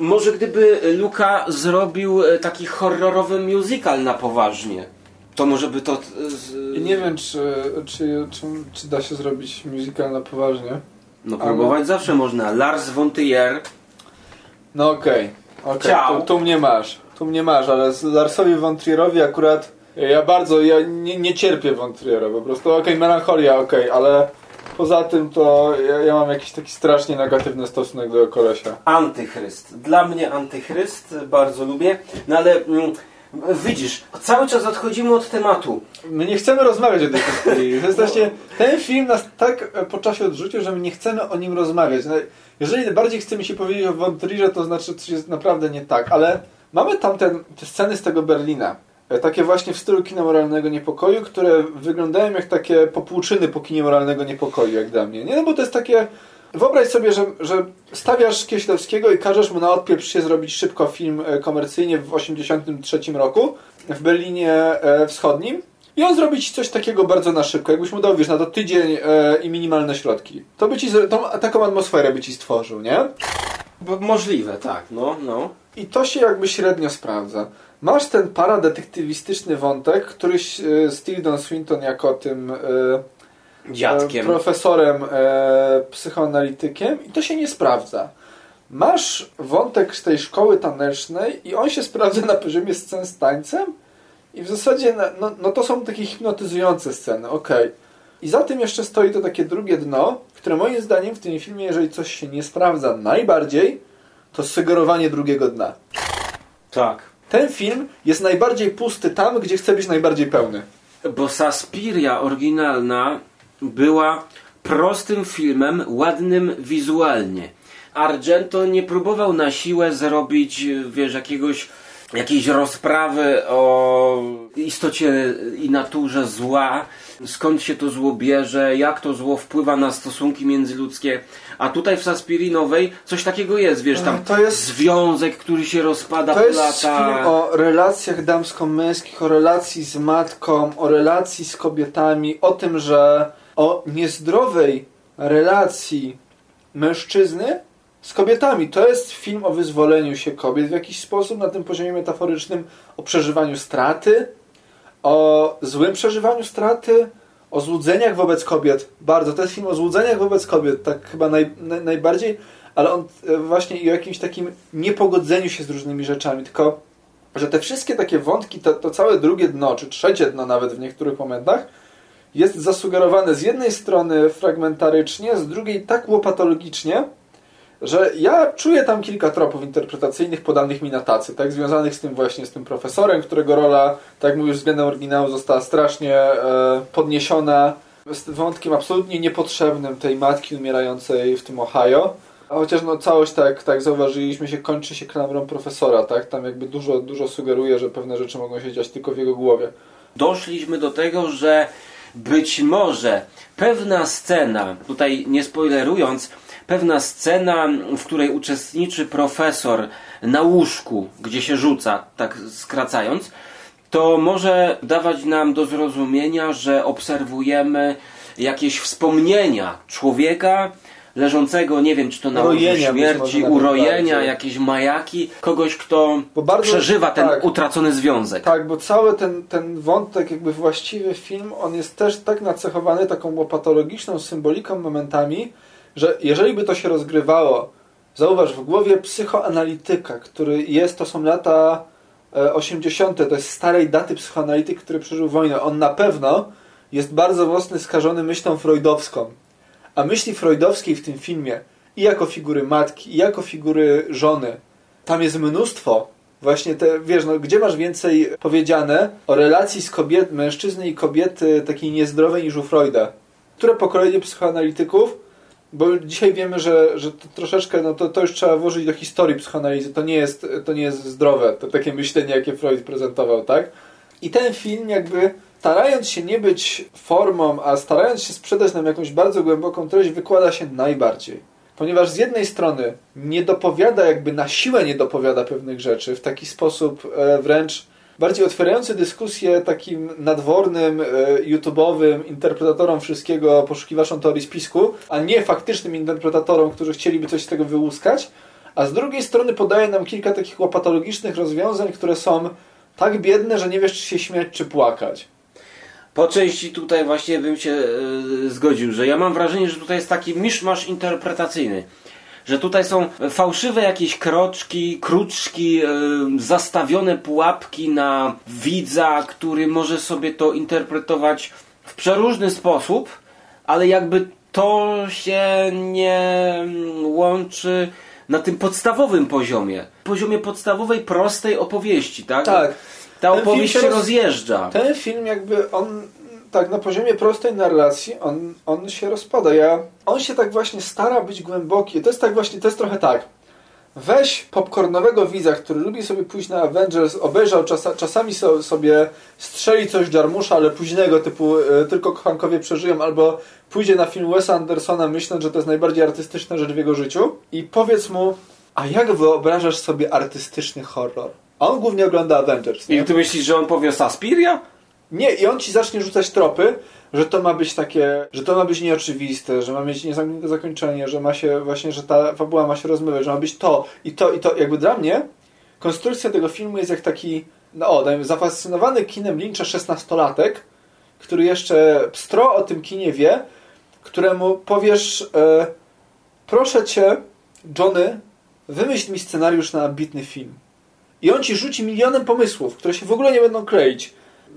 Może gdyby Luka zrobił e, taki horrorowy musical na poważnie, to może by to... e, z- nie wiem, czy, czy, czy, czy da się zrobić musical na poważnie. No próbować zawsze można. Lars von Trier, No okej, okej, Ciao. tu, tu mnie masz, tu mnie masz, ale z Larsowi von Trierowi akurat ja bardzo, ja nie, nie cierpię von Triera, po prostu okej, melancholia, okej, ale poza tym to ja, ja mam jakiś taki strasznie negatywny stosunek do kolesia. Antychryst. Dla mnie antychryst, bardzo lubię. No ale mm, widzisz, cały czas odchodzimy od tematu. My nie chcemy rozmawiać o tej historii, to jest właśnie, ten film nas tak e, po czasie odrzucił, że my nie chcemy o nim rozmawiać. No, Jeżeli bardziej chcemy się powiedzieć o von Trierze, to znaczy coś jest naprawdę nie tak, ale mamy tam ten, te sceny z tego Berlina. E, Takie właśnie w stylu kina moralnego niepokoju, które wyglądają jak takie popłuczyny po kinie moralnego niepokoju, jak dla mnie. Nie, no bo to jest takie... Wyobraź sobie, że, że stawiasz Kieślowskiego i każesz mu na odpieprz się zrobić szybko film e, komercyjnie w 1983 roku w Berlinie e, Wschodnim i on zrobi ci coś takiego bardzo na szybko. Jakbyś mu dał, wiesz, na to tydzień i minimalne środki. To by ci, tą, taką atmosferę by ci stworzył, nie? Bo możliwe, tak, no, no. I to się jakby średnio sprawdza. Masz ten paradetektywistyczny wątek, który e, z Tildą Swinton jako tym e, Dziadkiem. e, profesorem e, psychoanalitykiem i to się nie sprawdza. Masz wątek z tej szkoły tanecznej i on się sprawdza na poziomie scen z tańcem i w zasadzie no, no to są takie hipnotyzujące sceny, okej. I za tym jeszcze stoi to takie drugie dno, które moim zdaniem w tym filmie, jeżeli coś się nie sprawdza najbardziej, to sugerowanie drugiego dna. Tak. Ten film jest najbardziej pusty tam, gdzie chce być najbardziej pełny. Bo Saspiria oryginalna była prostym filmem, ładnym wizualnie. Argento nie próbował na siłę zrobić, wiesz, jakiegoś jakiejś rozprawy o istocie i naturze zła, skąd się to zło bierze, jak to zło wpływa na stosunki międzyludzkie. A tutaj w Saspirinowej coś takiego jest, wiesz, tam To jest- związek, który się rozpada To po jest lata. film o relacjach damsko-męskich, o relacji z matką, o relacji z kobietami, o tym, że o niezdrowej relacji mężczyzny z kobietami. To jest film o wyzwoleniu się kobiet w jakiś sposób na tym poziomie metaforycznym, o przeżywaniu straty, o złym przeżywaniu straty, o złudzeniach wobec kobiet. Bardzo. To jest film o złudzeniach wobec kobiet, tak chyba naj, naj, najbardziej, ale on e, właśnie i o jakimś takim niepogodzeniu się z różnymi rzeczami. Tylko, że te wszystkie takie wątki, to, to całe drugie dno, czy trzecie dno nawet w niektórych momentach, jest zasugerowane z jednej strony fragmentarycznie, z drugiej tak łopatologicznie, że ja czuję tam kilka tropów interpretacyjnych podanych mi na tacy, tak, związanych z tym właśnie, z tym profesorem, którego rola, tak mówisz, względem oryginału została strasznie e, podniesiona, z wątkiem absolutnie niepotrzebnym tej matki umierającej w tym Ohio. A chociaż no całość, tak, tak zauważyliśmy się, kończy się klamrą profesora, tak, tam jakby dużo, dużo sugeruje, że pewne rzeczy mogą się dziać tylko w jego głowie. doszliśmy do tego, że być może pewna scena, tutaj nie spoilerując, pewna scena, w której uczestniczy profesor na łóżku, gdzie się rzuca, tak skracając, to może dawać nam do zrozumienia, że obserwujemy jakieś wspomnienia człowieka leżącego, nie wiem, czy to na łożu śmierci, urojenia, jakieś majaki, kogoś, kto bardzo- przeżywa ten tak. utracony związek. Tak, bo cały ten, ten wątek, jakby właściwy film, on jest też tak nacechowany taką łopatologiczną symboliką momentami, że jeżeli by to się rozgrywało, zauważ, w głowie psychoanalityka, który jest, to są lata e, 80., to jest starej daty psychoanalityk, który przeżył wojnę, on na pewno jest bardzo mocno skażony myślą freudowską. A myśli freudowskiej w tym filmie, i jako figury matki, i jako figury żony, tam jest mnóstwo. Właśnie te, wiesz, no, gdzie masz więcej powiedziane o relacji z kobiet, mężczyzny i kobiety takiej niezdrowej niż u Freuda? Które pokolenie psychoanalityków, bo dzisiaj wiemy, że, że to troszeczkę, no to, to już trzeba włożyć do historii psychoanalizy, to nie jest, to nie jest zdrowe, to takie myślenie, jakie Freud prezentował, tak? I ten film jakby starając się nie być formą, a starając się sprzedać nam jakąś bardzo głęboką treść, wykłada się najbardziej. Ponieważ z jednej strony nie dopowiada, jakby na siłę nie dopowiada pewnych rzeczy w taki sposób e, wręcz bardziej otwierający dyskusję takim nadwornym, e, YouTube'owym interpretatorom wszystkiego, poszukiwaczom teorii spisku, a nie faktycznym interpretatorom, którzy chcieliby coś z tego wyłuskać. A z drugiej strony podaje nam kilka takich łopatologicznych rozwiązań, które są tak biedne, że nie wiesz, czy się śmiać, czy płakać. Po części tutaj właśnie bym się e, zgodził, że ja mam wrażenie, że tutaj jest taki miszmasz interpretacyjny. Że tutaj są fałszywe jakieś kroczki, kruczki, e, zastawione pułapki na widza, który może sobie to interpretować w przeróżny sposób, ale jakby to się nie łączy na tym podstawowym poziomie. Poziomie podstawowej, prostej opowieści, tak? Tak. Ta opowieść się się roz- rozjeżdża. Ten film jakby on tak na poziomie prostej narracji on, on się rozpada. Ja, on się tak właśnie stara być głęboki. To jest tak właśnie, to jest trochę tak. Weź popcornowego widza, który lubi sobie pójść na Avengers, obejrzał czasa, czasami so, sobie strzeli coś Jarmusza, ale późnego typu e, tylko kochankowie przeżyją, albo pójdzie na film Wesa Andersona myśląc, że to jest najbardziej artystyczna rzecz w jego życiu i powiedz mu, a jak wyobrażasz sobie artystyczny horror? A on głównie ogląda Avengers. nie? I ty myślisz, że on powie Saspiria? Nie, i on ci zacznie rzucać tropy, że to ma być takie, że to ma być nieoczywiste, że ma mieć niezamknięte zakończenie, że ma się właśnie, że ta fabuła ma się rozmywać, że ma być to i to i to. Jakby dla mnie konstrukcja tego filmu jest jak taki, no o, dajmy, zafascynowany kinem Lyncha szesnastolatek, który jeszcze pstro o tym kinie wie, któremu powiesz, e, proszę cię, Johnny, wymyśl mi scenariusz na ambitny film. I on ci rzuci milionem pomysłów, które się w ogóle nie będą kleić.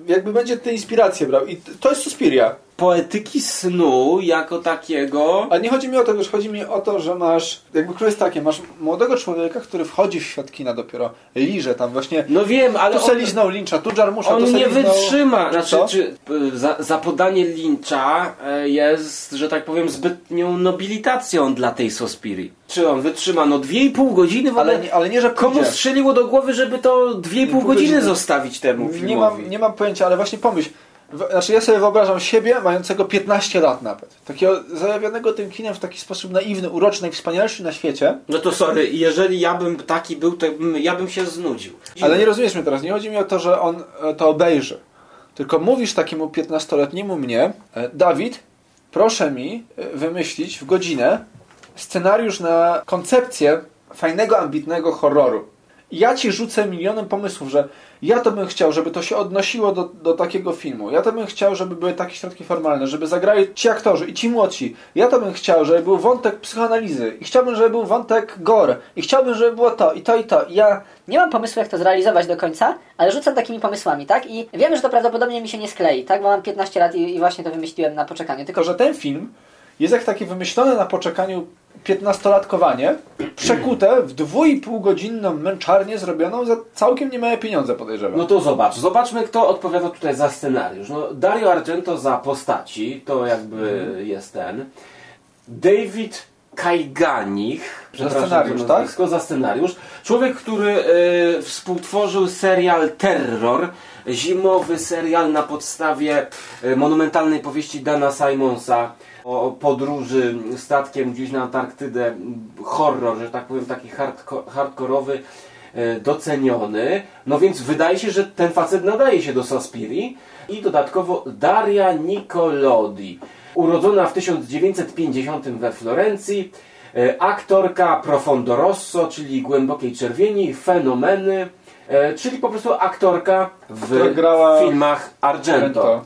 Jakby będzie te inspiracje brał. I to jest Suspiria. Poetyki snu jako takiego. Ale nie chodzi mi o to, wiesz, chodzi mi o to, że masz, jakby jest takie, masz młodego człowieka, który wchodzi w świat kina dopiero, liże tam właśnie, No wiem, ale tu se on, liznął Lyncha, tu Jarmusza, tu on se nie liznął... wytrzyma. Znaczy, czy, za, za podanie Lyncha e, jest, że tak powiem, zbytnią nobilitacją dla tej Sospiri. Czy on wytrzyma no 2,5 godziny w ogóle? Ale nie, ale nie, że Komu strzeliło do głowy, żeby to 2,5 pół godziny godziny. zostawić temu Nie filmowi? mam, nie mam pojęcia, ale właśnie pomyśl. Znaczy ja sobie wyobrażam siebie mającego 15 lat nawet. Takiego zajawionego tym kinem w taki sposób naiwny, uroczy, najwspanialszy na świecie. No to sorry, jeżeli ja bym taki był, to bym, ja bym się znudził. Ale nie rozumiesz mnie teraz. Nie chodzi mi o to, że on e, to obejrzy. Tylko mówisz takiemu 15-letniemu mnie, e, Dawid, proszę mi e, wymyślić w godzinę scenariusz na koncepcję fajnego, ambitnego horroru. I ja ci rzucę milionem pomysłów, że ja to bym chciał, żeby to się odnosiło do, do takiego filmu. Ja to bym chciał, żeby były takie środki formalne, żeby zagrali ci aktorzy i ci młodsi. Ja to bym chciał, żeby był wątek psychoanalizy. I chciałbym, żeby był wątek gore. I chciałbym, żeby było to, i to, i to. I ja Nie mam pomysłu, jak to zrealizować do końca, ale rzucam takimi pomysłami, tak? I wiem, że to prawdopodobnie mi się nie sklei, tak? Bo mam 15 lat i, i właśnie to wymyśliłem na poczekaniu. Tylko, że ten film jest jak takie wymyślone na poczekaniu 15-latkowanie, przekute w dwójpół godzinną męczarnię zrobioną za całkiem niemałe pieniądze, podejrzewam. No to zobacz, zobaczmy kto odpowiada tutaj za scenariusz. No, Dario Argento za postaci, to jakby jest ten. David Kajganich, przepraszam, scenariusz, tak? Za scenariusz. Człowiek, który e, współtworzył serial Terror, zimowy serial na podstawie e, monumentalnej powieści Dana Simonsa o podróży statkiem gdzieś na Antarktydę. Horror, że tak powiem, taki hardko, hardkorowy e, doceniony. No więc wydaje się, że ten facet nadaje się do Sospiri. I dodatkowo Daria Nicolodi, urodzona w 1950 we Florencji, e, aktorka Profondo Rosso, czyli Głębokiej Czerwieni, Fenomeny, e, czyli po prostu aktorka w filmach Argento. Argento.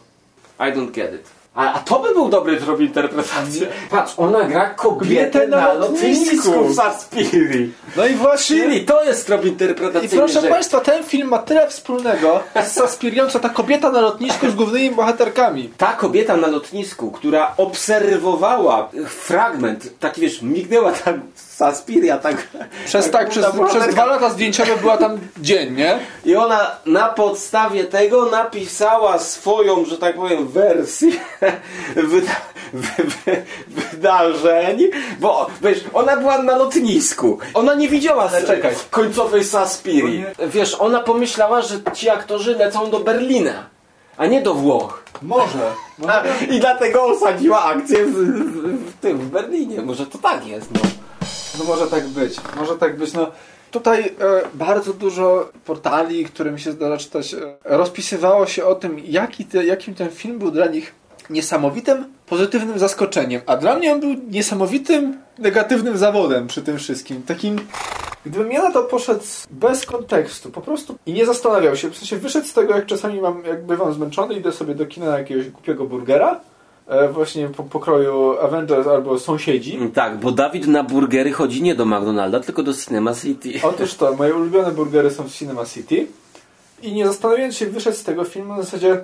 I don't get it. A, a to by był dobry trop interpretacji. Patrz, ona gra kobietę na na lotnisku w Saspiri. No i właśnie... Czyli to jest trop I interpretacyjny. proszę że- Państwa, ten film ma tyle wspólnego z Saspirią, co ta kobieta na lotnisku z głównymi bohaterkami. ta kobieta na lotnisku, która obserwowała fragment, taki wiesz, mignęła tam Saspiria, tak. Przez tak, przez, główna przez bohaterka. dwa lata zdjęciowe była tam dzień, nie? I ona na podstawie tego napisała swoją, że tak powiem, wersję wyda wy wy wydarzeń, bo wiesz, ona była na lotnisku. Ona nie widziała Ale czekaj. końcowej Saspiri. Wiesz, ona pomyślała, że ci aktorzy lecą do Berlina, a nie do Włoch. Może. A, I dlatego osadziła akcję w, w, w tym, w Berlinie. Może to tak jest, no. No może tak być, może tak być. No, tutaj e, bardzo dużo portali, którym się zdarza czytać, e, rozpisywało się o tym, jaki te, jakim ten film był dla nich niesamowitym, pozytywnym zaskoczeniem. A dla mnie on był niesamowitym, negatywnym zawodem przy tym wszystkim. Takim, gdybym ja na to poszedł bez kontekstu, po prostu i nie zastanawiał się, w sensie wyszedł z tego, jak czasami mam, jak bywam zmęczony, idę sobie do kina na jakiegoś głupiego burgera, właśnie po pokroju Avengers albo Sąsiedzi. Tak, bo Dawid na burgery chodzi nie do McDonalda, tylko do Cinema City. Otóż to, moje ulubione burgery są w Cinema City i nie zastanawiając się, wyszedł z tego filmu w zasadzie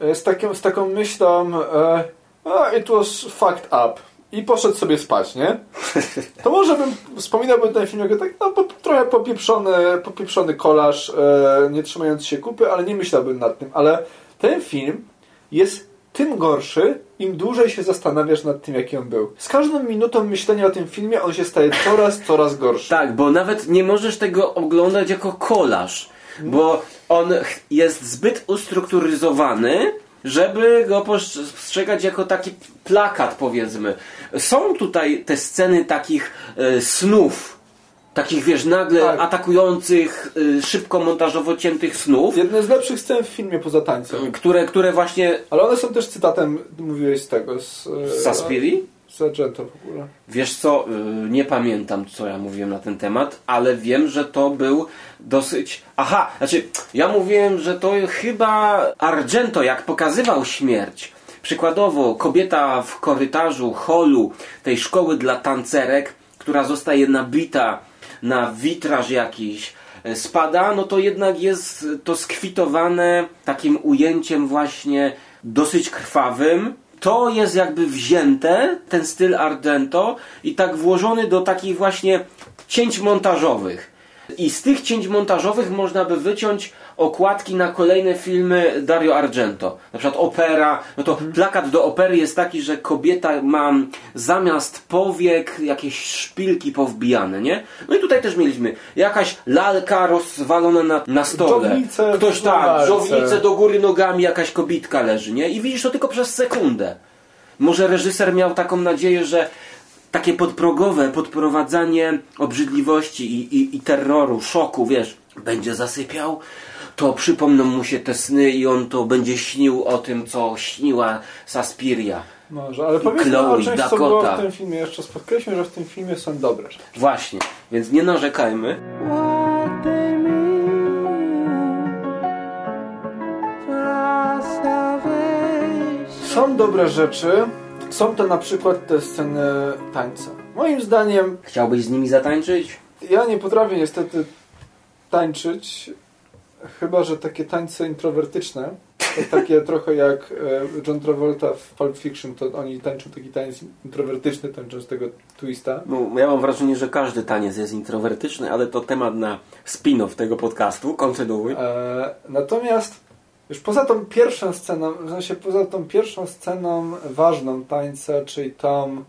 e, z, taką, z taką myślą e, it was fucked up i poszedł sobie spać, nie? To może bym wspominałbym ten film jako tak, no po, trochę popieprzony, popieprzony kolaż, e, nie trzymając się kupy, ale nie myślałbym nad tym, ale ten film jest tym gorszy, im dłużej się zastanawiasz nad tym, jaki on był. Z każdą minutą myślenia o tym filmie on się staje coraz, coraz gorszy. Tak, bo nawet nie możesz tego oglądać jako kolaż, bo on jest zbyt ustrukturyzowany, żeby go postrzegać jako taki plakat, powiedzmy. Są tutaj te sceny takich e, snów, takich wiesz, nagle Tak. atakujących, e, szybko montażowo ciętych snów, Jedne z lepszych scen w filmie poza tańcem. które, które właśnie... Ale one są też cytatem, mówiłeś z tego, z... Z Saspiri? Z Argento w ogóle. Wiesz co, y, nie pamiętam co ja mówiłem na ten temat, ale wiem, że to był dosyć... Aha, znaczy ja mówiłem, że to chyba Argento jak pokazywał śmierć. Przykładowo kobieta w korytarzu holu tej szkoły dla tancerek, która zostaje nabita na witraż jakiś, y, spada, no to jednak jest to skwitowane takim ujęciem właśnie dosyć krwawym to jest jakby wzięte, ten styl Argento i tak włożony do takich właśnie cięć montażowych. I z tych cięć montażowych można by wyciąć okładki na kolejne filmy Dario Argento. Na przykład opera, no to plakat do opery jest taki, że kobieta ma zamiast powiek jakieś szpilki powbijane, nie? No i tutaj też mieliśmy jakaś lalka rozwalona na, na stole. Dżownicę Ktoś tak, lalce. żownicę do góry nogami, jakaś kobitka leży, nie? I widzisz to tylko przez sekundę. Może reżyser miał taką nadzieję, że takie podprogowe podprowadzanie obrzydliwości i, i, i terroru, szoku, wiesz, będzie zasypiał, to przypomną mu się te sny i on to będzie śnił o tym, co śniła Saspiria. Może, ale powiedzmy Chloe, o czymś, co było Dakota. w tym filmie. Jeszcze podkreślmy, że w tym filmie są dobre rzeczy. Właśnie, więc nie narzekajmy. Są dobre rzeczy. Są to na przykład te sceny tańca. Moim zdaniem, Chciałbyś z nimi zatańczyć? ja nie potrafię niestety tańczyć, chyba że takie tańce introwertyczne. Takie trochę jak e, John Travolta w Pulp Fiction, to oni tańczą taki taniec introwertyczny, tańczą z tego twista. No, ja mam wrażenie, że każdy taniec jest introwertyczny, ale to temat na spin-off tego podcastu. Kontynuuj. E, natomiast już poza tą pierwszą sceną, w sensie poza tą pierwszą sceną ważną tańca, czyli tą,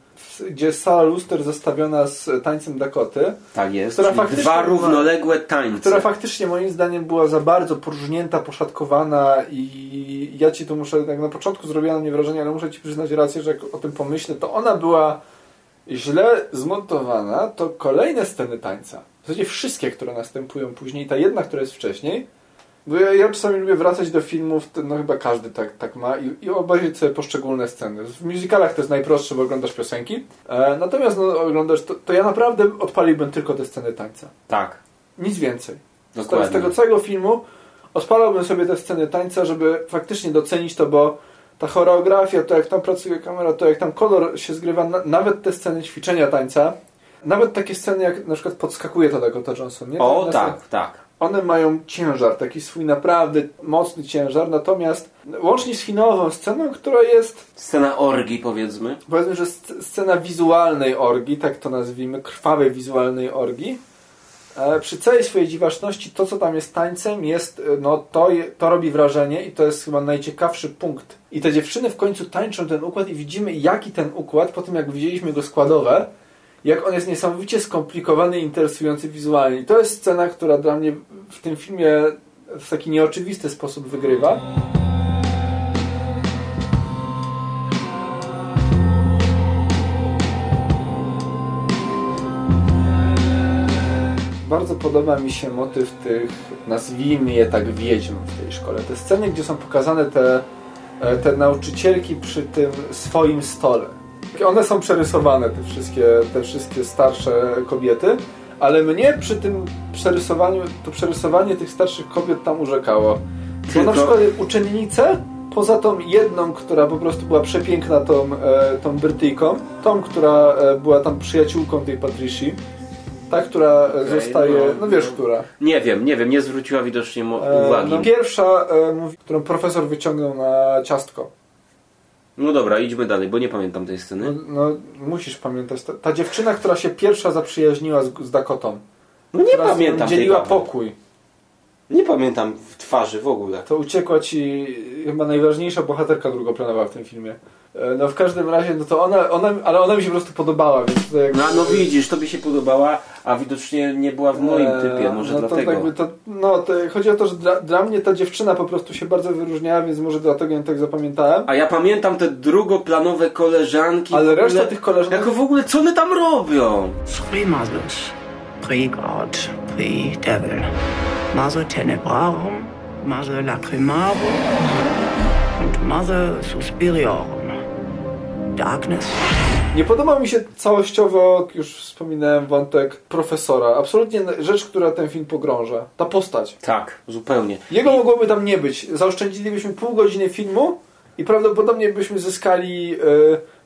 gdzie jest sala luster zestawiona z tańcem Dakoty, Tak jest. Która faktycznie dwa równoległe tańce. która faktycznie moim zdaniem była za bardzo poróżnięta, poszatkowana i ja ci to muszę, jak na początku zrobiła na mnie wrażenie, ale muszę ci przyznać rację, że jak o tym pomyślę, to ona była źle zmontowana, to kolejne sceny tańca, w zasadzie wszystkie, które następują później, ta jedna, która jest wcześniej, bo ja, ja czasami lubię wracać do filmów, no chyba każdy tak, tak ma i, i obejrzeć sobie poszczególne sceny. W musicalach to jest najprostsze, bo oglądasz piosenki, e, natomiast no, oglądasz, to, to ja naprawdę odpaliłbym tylko te sceny tańca. Tak, Nic więcej. Z, dokładnie. z tego całego filmu odpalałbym sobie te sceny tańca, żeby faktycznie docenić to, bo ta choreografia, to jak tam pracuje kamera, to jak tam kolor się zgrywa, na, nawet te sceny ćwiczenia tańca, nawet takie sceny jak na przykład podskakuje to Dakota Johnson, nie? O, One- tak, tak. One mają ciężar, taki swój naprawdę mocny ciężar, natomiast łącznie z finałową sceną, która jest Scena orgi, powiedzmy. powiedzmy, że sc- scena wizualnej orgi, tak to nazwijmy, krwawej wizualnej orgi. E, przy całej swojej dziwaczności to, co tam jest tańcem, jest, e, no to, to robi wrażenie i to jest chyba najciekawszy punkt. I te dziewczyny w końcu tańczą ten układ i widzimy, jaki ten układ, po tym jak widzieliśmy go składowe, jak on jest niesamowicie skomplikowany i interesujący wizualnie. To jest scena, która dla mnie w tym filmie w taki nieoczywisty sposób wygrywa. Bardzo podoba mi się motyw tych, nazwijmy je tak, wiedźm w tej szkole. Te sceny, gdzie są pokazane te, e, te nauczycielki przy tym swoim stole. One są przerysowane, te wszystkie, te wszystkie starsze kobiety, ale mnie przy tym przerysowaniu, to przerysowanie tych starszych kobiet tam urzekało. Bo na przykład uczennice, poza tą jedną, która po prostu była przepiękna tą, e, tą Brytyjką, tą, która e, była tam przyjaciółką tej Patrici, ta, która e, Okej, zostaje, no, no wiesz, no. która. Nie wiem, nie wiem, nie zwróciła widocznie E, uwagi. no, pierwsza, e, mówi, którą profesor wyciągnął na ciastko. No dobra, idźmy dalej, bo nie pamiętam tej No, sceny. no musisz pamiętać. Ta, ta dziewczyna, która się pierwsza zaprzyjaźniła z, z Dakotą. No nie pamiętam dzieliła pokój. Nie pamiętam w twarzy w ogóle. To uciekła ci chyba najważniejsza bohaterka drugoplanowa w tym filmie. E, No w każdym razie, no to ona, ona, ale ona mi się po prostu podobała, więc to jakby... No, no widzisz, tobie się podobała, a widocznie nie była w moim E, typie, może no dlatego. To jakby to, no to chodzi o to, że dla, dla mnie ta dziewczyna po prostu się bardzo wyróżniała, więc może dlatego ją tak zapamiętałem. A ja pamiętam te drugoplanowe koleżanki. Ale ogóle, reszta tych koleżanek- Jako w ogóle, co one tam robią? Three mothers, three gods, three devil. Mother Tenebrarum, Mother Lacrimarum, und Mother Suspiriorum. Darkness, Nie podobał mi się całościowo, już wspominałem, wątek profesora. Absolutnie rzecz, która ten film pogrąża. Ta postać. Tak, zupełnie. Jego mogłoby tam nie być. Zaoszczędzilibyśmy pół godziny filmu i prawdopodobnie byśmy zyskali e,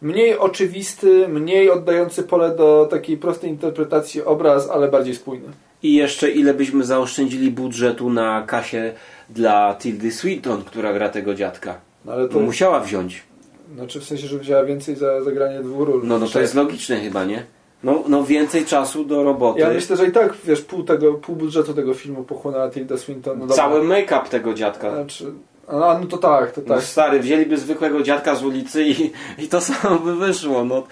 mniej oczywisty, mniej oddający pole do takiej prostej interpretacji obraz, ale bardziej spójny. I jeszcze ile byśmy zaoszczędzili budżetu na kasie dla Tildy Swinton, która gra tego dziadka. No ale To musiała wziąć. Znaczy w sensie, że wzięła więcej za zagranie dwóch ról. No, no to jest logiczne chyba, nie? No, no więcej czasu do roboty. Ja myślę, że i tak, wiesz, pół, tego, pół budżetu tego filmu pochłonęła Tilda Swinton. No. Cały make-up tego dziadka. Znaczy, a, no to tak, to No tak. stary, wzięliby zwykłego dziadka z ulicy i, i to samo by wyszło. No.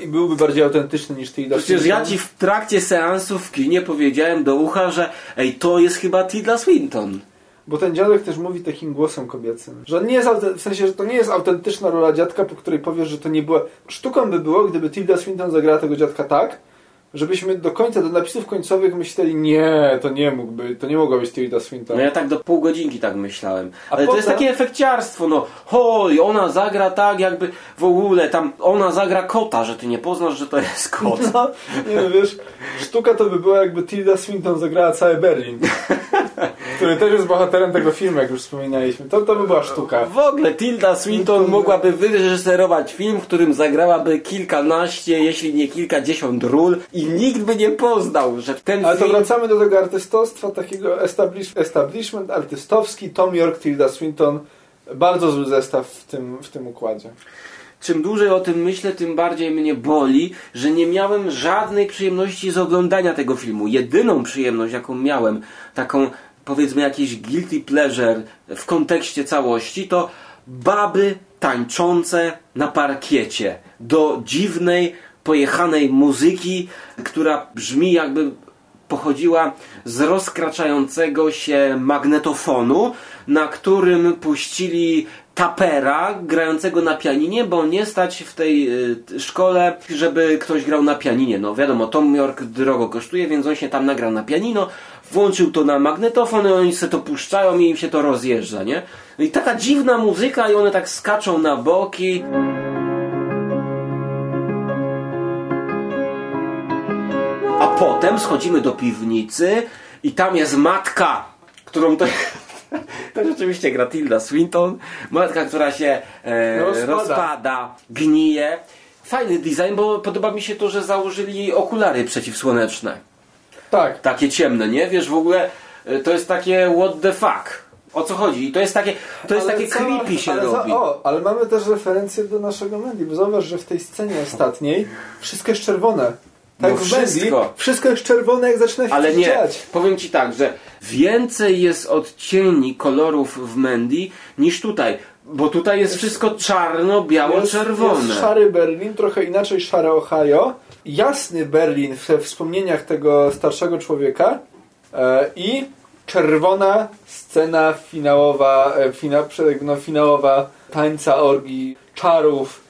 I, I byłby bardziej autentyczny niż Tilda Przecież Swinton. ja ci w trakcie seansu w kinie powiedziałem do ucha, że ej, to jest chyba Tilda Swinton. Bo ten dziadek też mówi takim głosem kobiecym. Że nie jest, w sensie, że to nie jest autentyczna rola dziadka, po której powiesz, że to nie była... Sztuką by było, gdyby Tilda Swinton zagrała tego dziadka tak, żebyśmy do końca, do napisów końcowych myśleli, nie, to nie mógłby, to nie mogła być Tilda Swinton. No ja tak do pół godzinki tak myślałem. Ale to jest potem- takie efekciarstwo, no. Hoj, ona zagra tak jakby w ogóle tam, ona zagra kota, że ty nie poznasz, że to jest kot. No, nie no, wiesz, sztuka to by była jakby Tilda Swinton zagrała cały Berlin. który też jest bohaterem tego filmu, jak już wspominaliśmy. To, to by była sztuka. W ogóle Tilda Swinton mogłaby wyreżyserować film, w którym zagrałaby kilkanaście, jeśli nie kilkadziesiąt ról i nikt by nie poznał, że ten Ale to film... wracamy do tego artystostwa, takiego establish, establishment artystowski, Tom York, Tilda Swinton. Bardzo zły zestaw w tym, w tym układzie. Czym dłużej o tym myślę, tym bardziej mnie boli, że nie miałem żadnej przyjemności z oglądania tego filmu. Jedyną przyjemność, jaką miałem, taką powiedzmy jakiś guilty pleasure w kontekście całości, to baby tańczące na parkiecie do dziwnej, pojechanej muzyki, która brzmi jakby pochodziła z rozkraczającego się magnetofonu, na którym puścili tapera grającego na pianinie, bo nie stać w tej y, szkole, żeby ktoś grał na pianinie. No wiadomo, Tom York drogo kosztuje, więc on się tam nagrał na pianino, włączył to na magnetofon i oni sobie to puszczają i im się to rozjeżdża, nie? No i taka dziwna muzyka i one tak skaczą na boki. Potem schodzimy do piwnicy i tam jest matka, którą to, to rzeczywiście gra Tilda Swinton. Matka, która się e, Rozpada. rozpada. gnije. Fajny design, bo podoba mi się to, że założyli okulary przeciwsłoneczne. Tak. Takie ciemne, nie? Wiesz, w ogóle e, to jest takie what the fuck. O co chodzi? I to jest takie, to jest Ale takie cała- creepy się robi. Za, o, ale mamy też referencję do naszego Mandy, bo zauważ, że w tej scenie ostatniej wszystko jest czerwone. Tak No wszystko. wszystko jest czerwone, jak zaczyna się Ale nie, dziać. powiem Ci tak, że więcej jest odcieni kolorów w Mandy niż tutaj. Bo tutaj jest wszystko czarno-biało-czerwone. Jest, jest szary Berlin, trochę inaczej szare Ohio, jasny Berlin we wspomnieniach tego starszego człowieka e, i czerwona scena finałowa, e, fina, no, finałowa tańca orgii, czarów,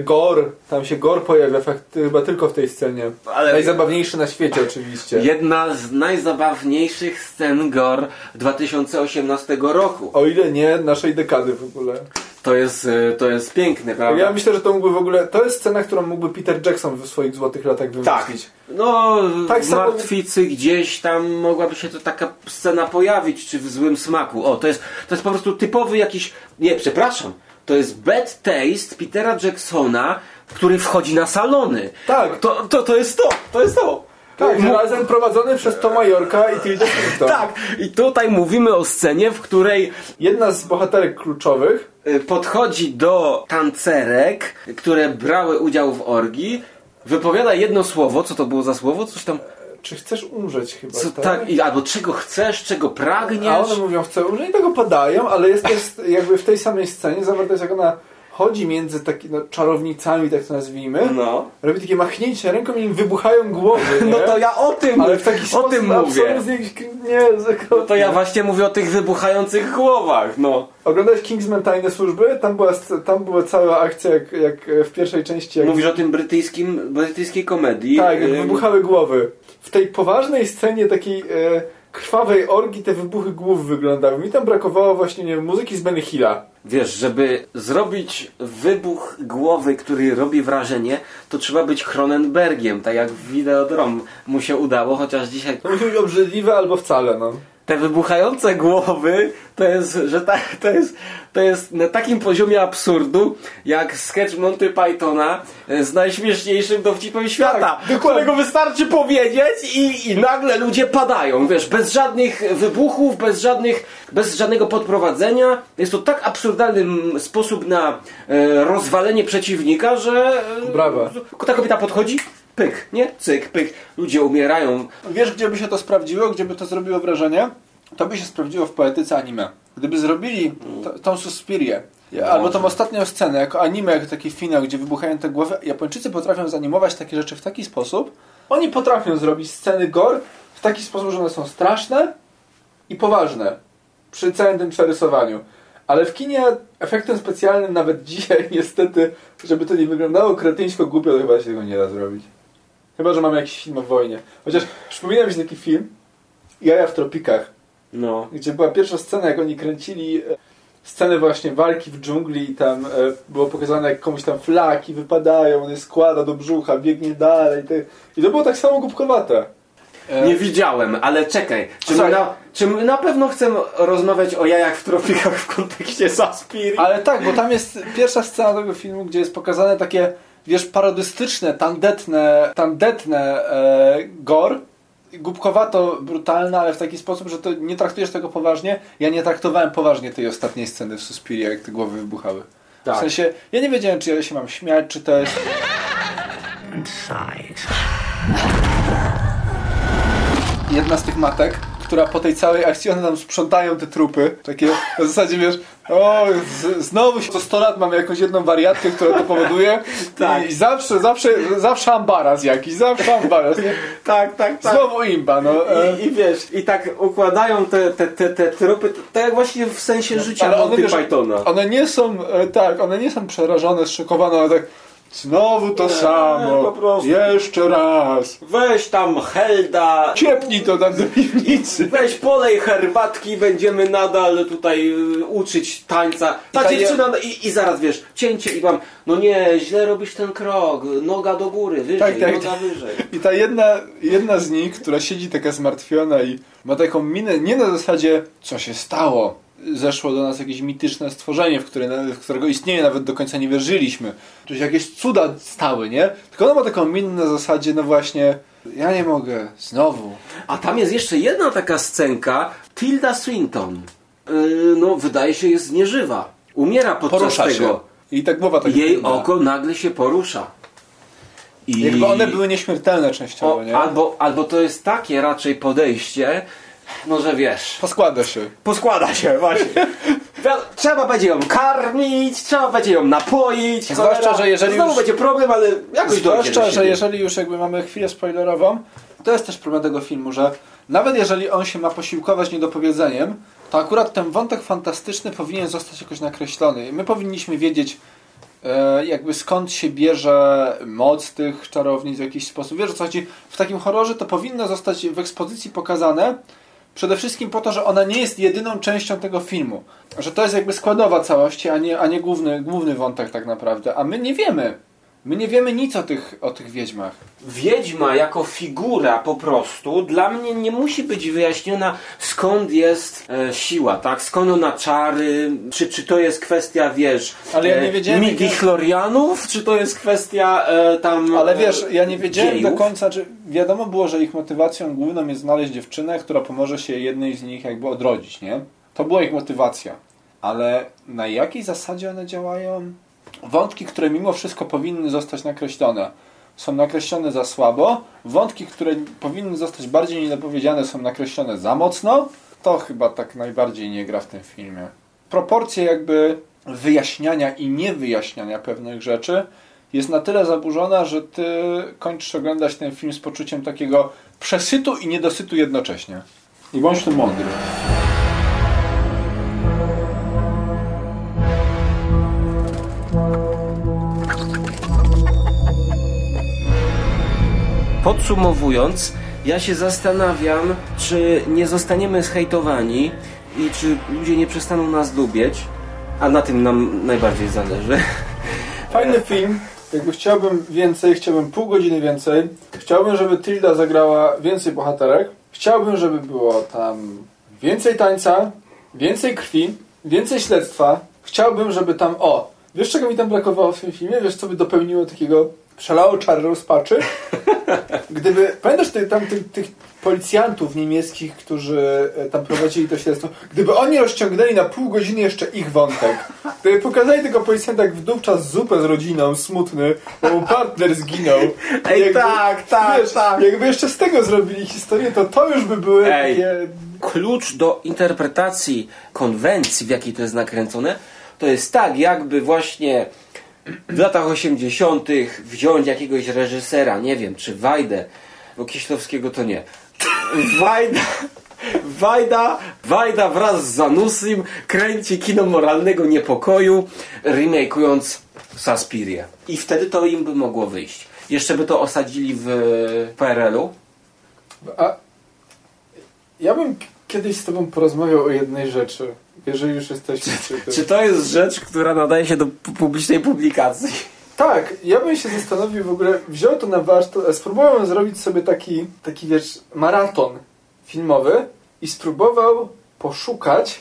gor, tam się gor pojawia fakt, chyba tylko w tej scenie. Ale- Najzabawniejszy na świecie oczywiście. Jedna z najzabawniejszych scen gore 2018 roku. O ile nie naszej dekady w ogóle. To jest, e, to jest piękne, prawda? Ja myślę, że to mógłby w ogóle. To jest scena, którą mógłby Peter Jackson w swoich złotych latach Tak. wymyślić. No, Tak w samo- Martwicy gdzieś tam mogłaby się to taka scena pojawić, czy w złym smaku. O, to jest, to jest po prostu typowy jakiś... Nie, przepraszam. To jest bad taste Petera Jacksona, który wchodzi na salony. Tak. To, to, to jest to, to jest to. Tak, Mu- razem prowadzony przez Toma Yorka i Tilda Swinton. Tak, i tutaj mówimy o scenie, w której Jedna z bohaterek kluczowych, y, podchodzi do tancerek, które brały udział w orgii, wypowiada jedno słowo, co to było za słowo? Coś tam, czy chcesz umrzeć chyba, co, tak? tak, i, albo czego chcesz, czego A pragniesz. one mówią, chcę umrzeć i tego padają, ale jest też jakby w tej samej scenie zawarta jest jak ona chodzi między takimi no, czarownicami, tak to nazwijmy. No. Robi takie machnięcie ręką i im wybuchają głowy, nie? No to ja o tym, Ale w taki o tym mówię. absolutnie nie, No to ja właśnie mówię o tych wybuchających głowach, no. Oglądałeś Kingsman Tajne Służby? Tam była, tam była cała akcja jak, jak w pierwszej części. Jak Mówisz o tym brytyjskim, brytyjskiej komedii. Tak, jak wybuchały głowy. W tej poważnej scenie takiej e, krwawej orgii te wybuchy głów wyglądały. Mi tam brakowało właśnie nie wiem, muzyki z Benny Hilla. Wiesz, żeby zrobić wybuch głowy, który robi wrażenie, to trzeba być Cronenbergiem, tak jak w Videodrom mu się udało, chociaż dzisiaj... To musi być obrzydliwe albo wcale, no. Te wybuchające głowy to jest, że ta, to jest, to jest na takim poziomie absurdu, jak sketch Monty Pythona z najśmieszniejszym dowcipem świata, dokładnie. którego wystarczy powiedzieć i, i nagle ludzie padają, wiesz, bez żadnych wybuchów, bez żadnych, bez żadnego podprowadzenia. Jest to tak absurdalny sposób na e, rozwalenie przeciwnika, że e, ta kobieta podchodzi, pyk, nie? Cyk, pyk. Ludzie umierają. Wiesz, gdzie by się to sprawdziło, gdzie by to zrobiło wrażenie? To by się sprawdziło w poetyce anime. Gdyby zrobili to, tą Suspirię, albo tą ostatnią scenę, jako anime, jako taki finał, gdzie wybuchają te głowy, Japończycy potrafią zanimować takie rzeczy w taki sposób, oni potrafią zrobić sceny gore w taki sposób, że one są straszne i poważne przy całym tym przerysowaniu. Ale w kinie efektem specjalnym nawet dzisiaj niestety, żeby to nie wyglądało kretyńsko głupio, to chyba się tego nie da zrobić. Chyba, że mamy jakiś film o wojnie. Chociaż przypomina mi się taki film Jaja w tropikach, No. gdzie była pierwsza scena, jak oni kręcili e, scenę właśnie walki w dżungli i tam e, było pokazane, jak komuś tam flaki wypadają, on je składa do brzucha, biegnie dalej. I to było tak samo głupkowate. E, Nie widziałem, ale czekaj. Czy my, na, czy my na pewno chcemy rozmawiać o jajach w tropikach w kontekście Saspiri? Ale tak, bo tam jest pierwsza scena tego filmu, gdzie jest pokazane takie, wiesz, parodystyczne, tandetne, tandetne e, gore. Głupkowato, brutalne, ale w taki sposób, że to nie traktujesz tego poważnie. Ja nie traktowałem poważnie tej ostatniej sceny w Suspirie, jak te głowy wybuchały. Tak. W sensie, ja nie wiedziałem, czy ja się mam śmiać, czy to jest... and sighs. jedna z tych matek, która po tej całej akcji, one nam sprzątają te trupy. Takie na zasadzie, wiesz, o, z, znowu co 100 lat mamy jakąś jedną wariatkę, która to powoduje. Tak. I, zawsze, zawsze, zawsze ambaraz jakiś, zawsze ambaraz. Tak, tak, tak. Znowu imba, no. I, I wiesz, i tak układają te, te, te, te tropy, tak jak właśnie w sensie życia ale one, wiesz, Pythona. one nie są, e, tak, one nie są przerażone, zszokowane, ale tak znowu to samo, jeszcze raz. Weź tam Helda, Ciepnij to tam do piwnicy. weź polej herbatki, będziemy nadal tutaj y, uczyć tańca. Ta ta dziewczyna, i, i zaraz wiesz, cięcie i mam, no nie, źle robisz ten krok, noga do góry, wyżej, Tak, tak, noga wyżej. I ta jedna, jedna z nich, która siedzi taka zmartwiona i ma taką minę, nie na zasadzie, co się stało. Zeszło do nas jakieś mityczne stworzenie, w, które, w którego istnienie nawet do końca nie wierzyliśmy. Tu się jakieś cuda stały, nie? Tylko ona ma taką minę na zasadzie, no właśnie, ja nie mogę, znowu. A tam jest jeszcze jedna taka scenka, Tilda Swinton. Yy, no, wydaje się, jest nieżywa. Umiera podczas Porusza tego. się. I tak głowa tak Jej wygląda. oko nagle się porusza. I... Jakby one były nieśmiertelne częściowo, o, nie? albo, albo to jest takie raczej podejście, no że wiesz, Poskłada się. poskłada się właśnie. Trzeba będzie ją karmić, trzeba będzie ją napoić. Zwłaszcza, cholera. że jeżeli Znowu już- będzie problem, ale jakoś Zwłaszcza, że jeżeli już jakby mamy chwilę spoilerową, to jest też problem tego filmu, że nawet jeżeli on się ma posiłkować niedopowiedzeniem, to akurat ten wątek fantastyczny powinien zostać jakoś nakreślony. My powinniśmy wiedzieć e, jakby skąd się bierze moc tych czarownic w jakiś sposób. Wiesz o co chodzi? W takim horrorze to powinno zostać w ekspozycji pokazane przede wszystkim po to, że ona nie jest jedyną częścią tego filmu. Że to jest jakby składowa całości, a nie, a nie główny, główny wątek tak naprawdę. A my nie wiemy. My nie wiemy nic o tych, o tych wiedźmach. Wiedźma jako figura po prostu dla mnie nie musi być wyjaśniona skąd jest e, siła, tak? Skąd ona czary, czy, czy to jest kwestia, wiesz, Ale ja nie e, wiedziałem, jakie- midichlorianów, czy to jest kwestia e, tam Ale e, wiesz, ja nie wiedziałem dziejów? do końca, czy wiadomo było, że ich motywacją główną jest znaleźć dziewczynę, która pomoże się jednej z nich jakby odrodzić, nie? To była ich motywacja. Ale na jakiej zasadzie one działają? Wątki, które mimo wszystko powinny zostać nakreślone, są nakreślone za słabo. Wątki, które powinny zostać bardziej niedopowiedziane, są nakreślone za mocno. To chyba tak najbardziej nie gra w tym filmie. Proporcje jakby wyjaśniania i niewyjaśniania pewnych rzeczy jest na tyle zaburzona, że ty kończysz oglądać ten film z poczuciem takiego przesytu i niedosytu jednocześnie. I bądź tym mądry. Podsumowując, ja się zastanawiam, czy nie zostaniemy zhejtowani i czy ludzie nie przestaną nas lubić, a na tym nam najbardziej zależy. Fajny film. Jakby chciałbym więcej, chciałbym pół godziny więcej. Chciałbym, żeby Tilda zagrała więcej bohaterek. Chciałbym, żeby było tam więcej tańca, więcej krwi, więcej śledztwa. Chciałbym, żeby tam, o, wiesz czego mi tam brakowało w tym filmie? Wiesz co by dopełniło takiego szalało czar rozpaczy? Gdyby, pamiętasz ty, tam tych, tych policjantów niemieckich, którzy e, tam prowadzili to śledztwo, gdyby oni rozciągnęli na pół godziny jeszcze ich wątek, gdyby pokazali tego policjanta jak wdówczas zupę z rodziną, smutny, bo mu partner zginął. Ej, tak, tak, tak. Jakby jeszcze z tego zrobili historię, to to już by były Ej. takie... klucz do interpretacji konwencji, w jakiej to jest nakręcone, to jest tak, jakby właśnie w latach 80. wziąć jakiegoś reżysera, nie wiem, czy Wajdę, bo Kieślowskiego to nie. Wajda, Wajda, Wajda wraz z Zanusim kręci kino moralnego niepokoju, remake'ując Saspirię. I wtedy to im by mogło wyjść. Jeszcze by to osadzili w PRL-u. A ja bym kiedyś z tobą porozmawiał o jednej rzeczy, jeżeli już jesteśmy przy tym. Czy to jest rzecz, która nadaje się do pu- publicznej publikacji? Tak, ja bym się zastanowił w ogóle, wziął to na warsztat, e, spróbowałem zrobić sobie taki, taki wiesz, maraton filmowy i spróbował poszukać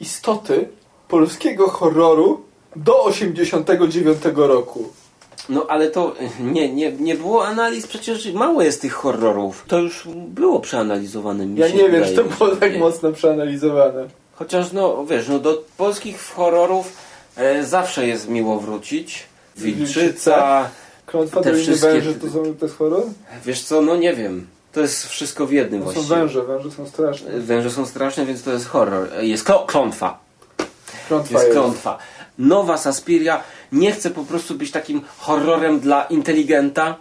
istoty polskiego horroru do 89 roku. No ale to nie, nie, nie było analiz, przecież mało jest tych horrorów. To już było przeanalizowane. Mi Ja nie wiem, czy to było tak wydaje. mocno przeanalizowane. Chociaż no wiesz, no do polskich horrorów e, zawsze jest miło wrócić. Wilczyca, Klątwa Te Doliny wszystkie- Węży to, są, to jest horror? wiesz co, no nie wiem. To jest wszystko w jednym są właściwie. węże, węże są straszne. Węże są straszne, więc to jest horror. E, Jest klątwa. Klątwa jest jest. klątwa. Nowa Saspiria nie chce po prostu być takim horrorem dla inteligenta,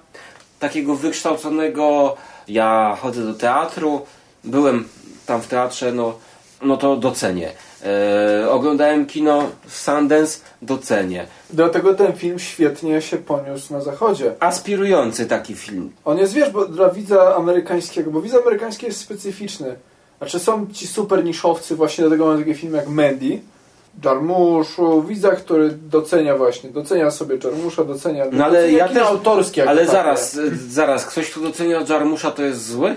takiego wykształconego. Ja chodzę do teatru, byłem tam w teatrze, no, no to docenię. E, oglądałem kino Sundance, docenię. Dlatego ten film świetnie się poniósł na zachodzie. Aspirujący taki film. On jest, wiesz, bo dla widza amerykańskiego, bo widz amerykański jest specyficzny. Znaczy są ci super niszowcy, właśnie dlatego mamy takie filmy jak Mandy, Jarmuszu, widza, który docenia właśnie, docenia sobie Jarmusza, docenia, No ale ja też. autorskie. Ale takie. zaraz, zaraz, ktoś tu docenia Jarmusza, to jest zły?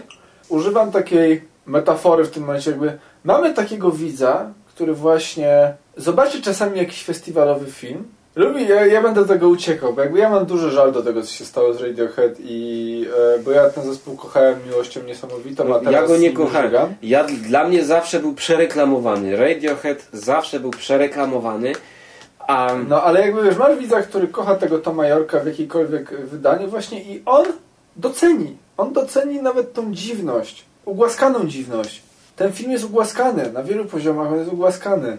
Używam takiej metafory w tym momencie, jakby mamy takiego widza, który właśnie zobaczy czasami jakiś festiwalowy film, lubi, ja, ja będę do tego uciekał, bo jakby ja mam duży żal do tego, co się stało z Radiohead i, e, bo ja ten zespół kochałem miłością niesamowitą, a teraz ja go nie kochałem. żygam. Ja, dla mnie zawsze był przereklamowany. Radiohead zawsze był przereklamowany. A No ale jakby wiesz, masz widza, który kocha tego Toma Yorka w jakikolwiek wydaniu właśnie i on doceni. On doceni nawet tą dziwność. Ugłaskaną dziwność. Ten film jest ugłaskany. Na wielu poziomach on jest ugłaskany.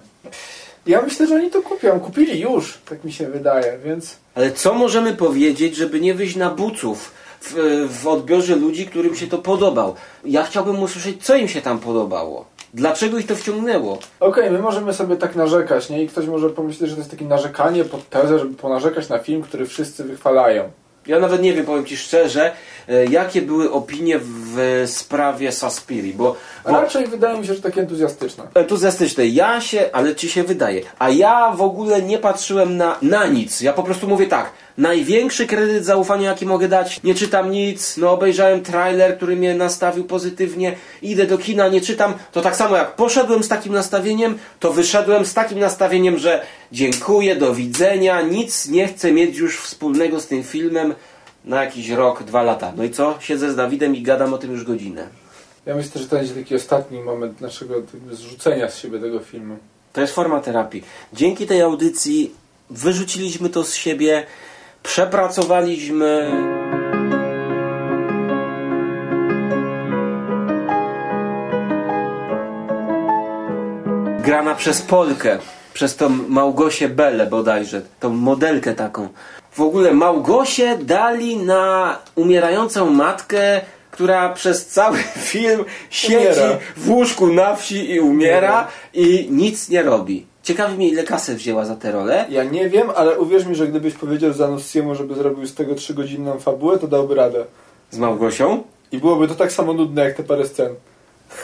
Ja myślę, że oni to kupią. Kupili już, tak mi się wydaje, więc... Ale co możemy powiedzieć, żeby nie wyjść na buców w, w odbiorze ludzi, którym się to podobał? Ja chciałbym usłyszeć, co im się tam podobało. Dlaczego ich to wciągnęło? Okej, my możemy sobie tak narzekać, nie? I ktoś może pomyśleć, że to jest takie narzekanie pod tezę, żeby ponarzekać na film, który wszyscy wychwalają. Ja nawet nie wiem, powiem Ci szczerze, e, jakie były opinie w sprawie Saspiri, bo, bo Raczej wydaje mi się, że takie entuzjastyczne. entuzjastyczne. Ja się, ale Ci się wydaje, a ja w ogóle nie patrzyłem na, na nic. Ja po prostu mówię tak, największy kredyt zaufania, jaki mogę dać, nie czytam nic, no obejrzałem trailer, który mnie nastawił pozytywnie, idę do kina, nie czytam, to tak samo jak poszedłem z takim nastawieniem, to wyszedłem z takim nastawieniem, że dziękuję, do widzenia, nic nie chcę mieć już wspólnego z tym filmem na jakiś rok, dwa lata. No i co? Siedzę z Dawidem i gadam o tym już godzinę. Ja myślę, że to będzie taki ostatni moment naszego zrzucenia z siebie tego filmu. To jest forma terapii. Dzięki tej audycji wyrzuciliśmy to z siebie, przepracowaliśmy. Grana przez Polkę, przez tą Małgosię Belę bodajże, tą modelkę taką. W ogóle Małgosię dali na umierającą matkę, która przez cały film siedzi Umiera. w łóżku na wsi i umiera i nic nie robi. Ciekawi mnie, ile kasy wzięła za tę rolę. Ja nie wiem, ale uwierz mi, że gdybyś powiedział Zanussiemu, żeby zrobił z tego trzygodzinną fabułę, to dałby radę. Z Małgosią? I byłoby to tak samo nudne, jak te parę scen.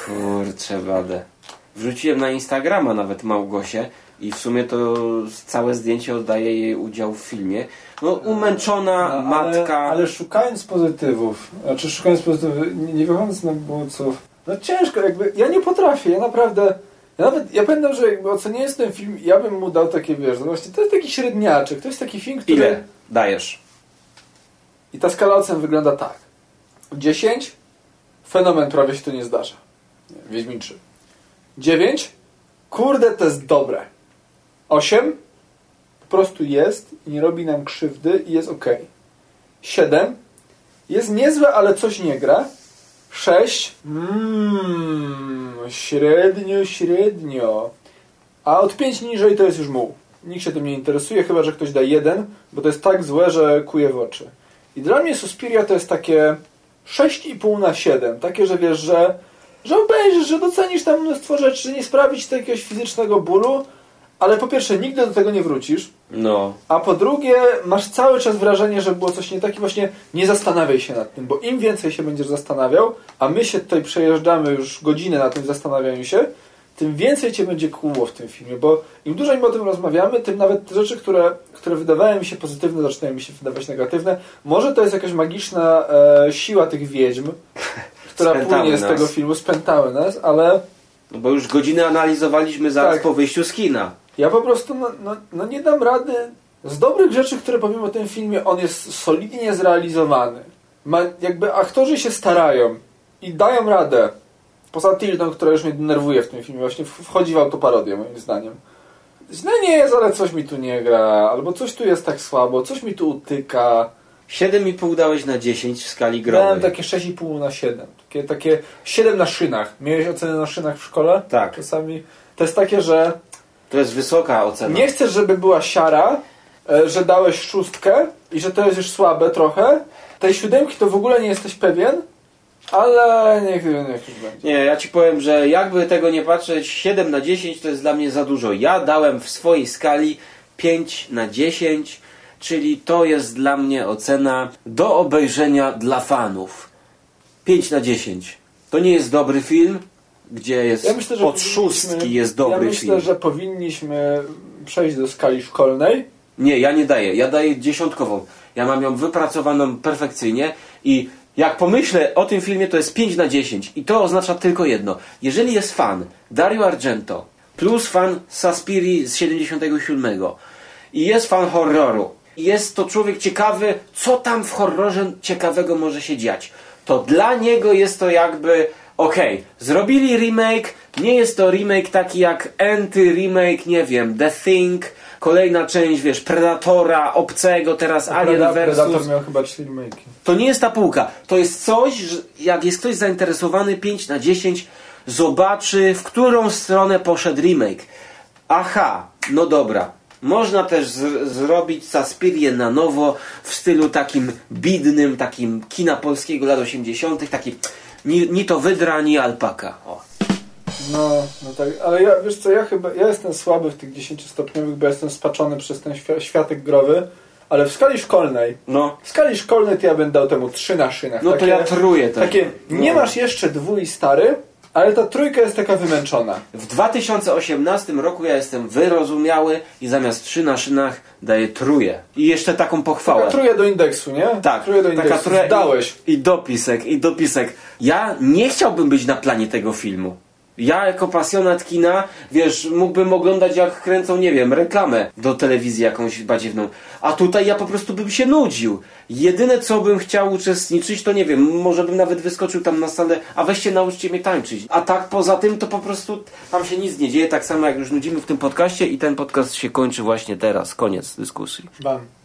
Kurczę, wadę. Wrzuciłem na Instagrama nawet Małgosię i w sumie to całe zdjęcie oddaje jej udział w filmie. No, umęczona matka. Ale, ale szukając pozytywów, znaczy szukając pozytywów, nie, nie wychodząc na bodźców, No ciężko, jakby, ja nie potrafię, ja naprawdę, ja nawet, ja pamiętam, że jakby oceniając ten film, ja bym mu dał takie, wiesz, no właśnie, to jest taki średniaczek, to jest taki film, który... Ile dajesz? I ta skala ocen wygląda tak. 10, fenomen prawie się tu nie zdarza. Wiedźmin 3. 9, kurde, to jest dobre. 8, po prostu jest i nie robi nam krzywdy i jest ok. 7, jest niezłe, ale coś nie gra. 6, mmm, średnio, średnio. A od 5 niżej to jest już muł. Nikt się tym nie interesuje, chyba że ktoś da jeden, bo to jest tak złe, że kuje w oczy. I dla mnie Suspiria to jest takie 6,5 na 7. Takie, że wiesz, że, że obejrzysz, że docenisz tam mnóstwo rzeczy, nie sprawić to jakiegoś fizycznego bólu, ale po pierwsze nigdy do tego nie wrócisz, No. a po drugie masz cały czas wrażenie, że było coś nie tak i właśnie nie zastanawiaj się nad tym, bo im więcej się będziesz zastanawiał, a my się tutaj przejeżdżamy już godzinę na tym zastanawianiu się, tym więcej cię będzie kłuło w tym filmie, bo im dłużej my o tym rozmawiamy, tym nawet te rzeczy, które, które wydawały mi się pozytywne, zaczynają mi się wydawać negatywne. Może to jest jakaś magiczna e, siła tych wiedźm, która Spętały płynie z nas. tego filmu, spętały nas, ale No bo już godzinę analizowaliśmy zaraz Tak. po wyjściu z kina. Ja po prostu no, no, no nie dam rady. Z dobrych rzeczy, które powiem o tym filmie, on jest solidnie zrealizowany. Ma, jakby aktorzy się starają i dają radę. Poza Tildą, która już mnie denerwuje w tym filmie, właśnie wchodzi w autoparodię moim zdaniem. Źle nie jest, ale coś mi tu nie gra, albo coś tu jest tak słabo, coś mi tu utyka. 7,5 dałeś na 10 w skali growej. takie 6,5 na 7. Takie, takie 7 na szynach. Miałeś ocenę na szynach w szkole? Tak. Czasami. To jest takie, że To jest wysoka ocena. Nie chcesz, żeby była siara, e, że dałeś szóstkę i że to jest już słabe trochę. Tej siódemki to w ogóle nie jesteś pewien, ale niech, niech już będzie. Nie, ja ci powiem, że jakby tego nie patrzeć, 7 na 10 to jest dla mnie za dużo. Ja dałem w swojej skali 5 na 10, czyli to jest dla mnie ocena do obejrzenia dla fanów. 5 na 10. To nie jest dobry film, gdzie jest Ja myślę, od szóstki jest dobry Ja myślę, film. że powinniśmy przejść do skali szkolnej. Nie, ja nie daję. Ja daję dziesiątkową. Ja mam ją wypracowaną perfekcyjnie i jak pomyślę o tym filmie, to jest 5 na 10. I to oznacza tylko jedno. Jeżeli jest fan Dario Argento plus fan Saspiri z 77 i jest fan horroru i jest to człowiek ciekawy, co tam w horrorze ciekawego może się dziać, to dla niego jest to jakby okej, zrobili remake, nie jest to remake taki jak anty-remake, nie wiem, The Thing, kolejna część, wiesz, Predatora, Obcego, teraz Alien Preda- versus... Predator miał chyba 4 remake'i. To nie jest ta półka. To jest coś, że jak jest ktoś zainteresowany 5 na 10, zobaczy, w którą stronę poszedł remake. Aha, no dobra. Można też zrobić Saspirię na nowo w stylu takim bidnym, takim kina polskiego lat 80., taki ni, ni to wydra, ni alpaka. O. No, no tak, ale ja, wiesz co, ja chyba, ja jestem słaby w tych 10 stopniowych, bo jestem spaczony przez ten świ- światek growy, ale w skali szkolnej, No, w skali szkolnej to ja bym dał temu 3 na szynach. no to ja truję też. Takie, nie No. masz jeszcze dwój stary, ale ta trójka jest taka wymęczona. W 2018 roku ja jestem wyrozumiały i zamiast trzy na szynach daję truje. I jeszcze taką pochwałę. Taka trójka do indeksu, nie? Tak, Trójka do taka indeksu. trochę Dałeś. I, I dopisek, i dopisek. Ja nie chciałbym być na planie tego filmu. Ja jako pasjonat kina, wiesz, mógłbym oglądać jak kręcą, nie wiem, reklamę do telewizji jakąś badziewną. A tutaj ja po prostu bym się nudził. Jedyne co bym chciał uczestniczyć, to nie wiem, może bym nawet wyskoczył tam na salę, a weźcie nauczcie mnie tańczyć. A tak poza tym to po prostu tam się nic nie dzieje, tak samo jak już nudzimy w tym podcaście i ten podcast się kończy właśnie teraz. Koniec dyskusji. Bam.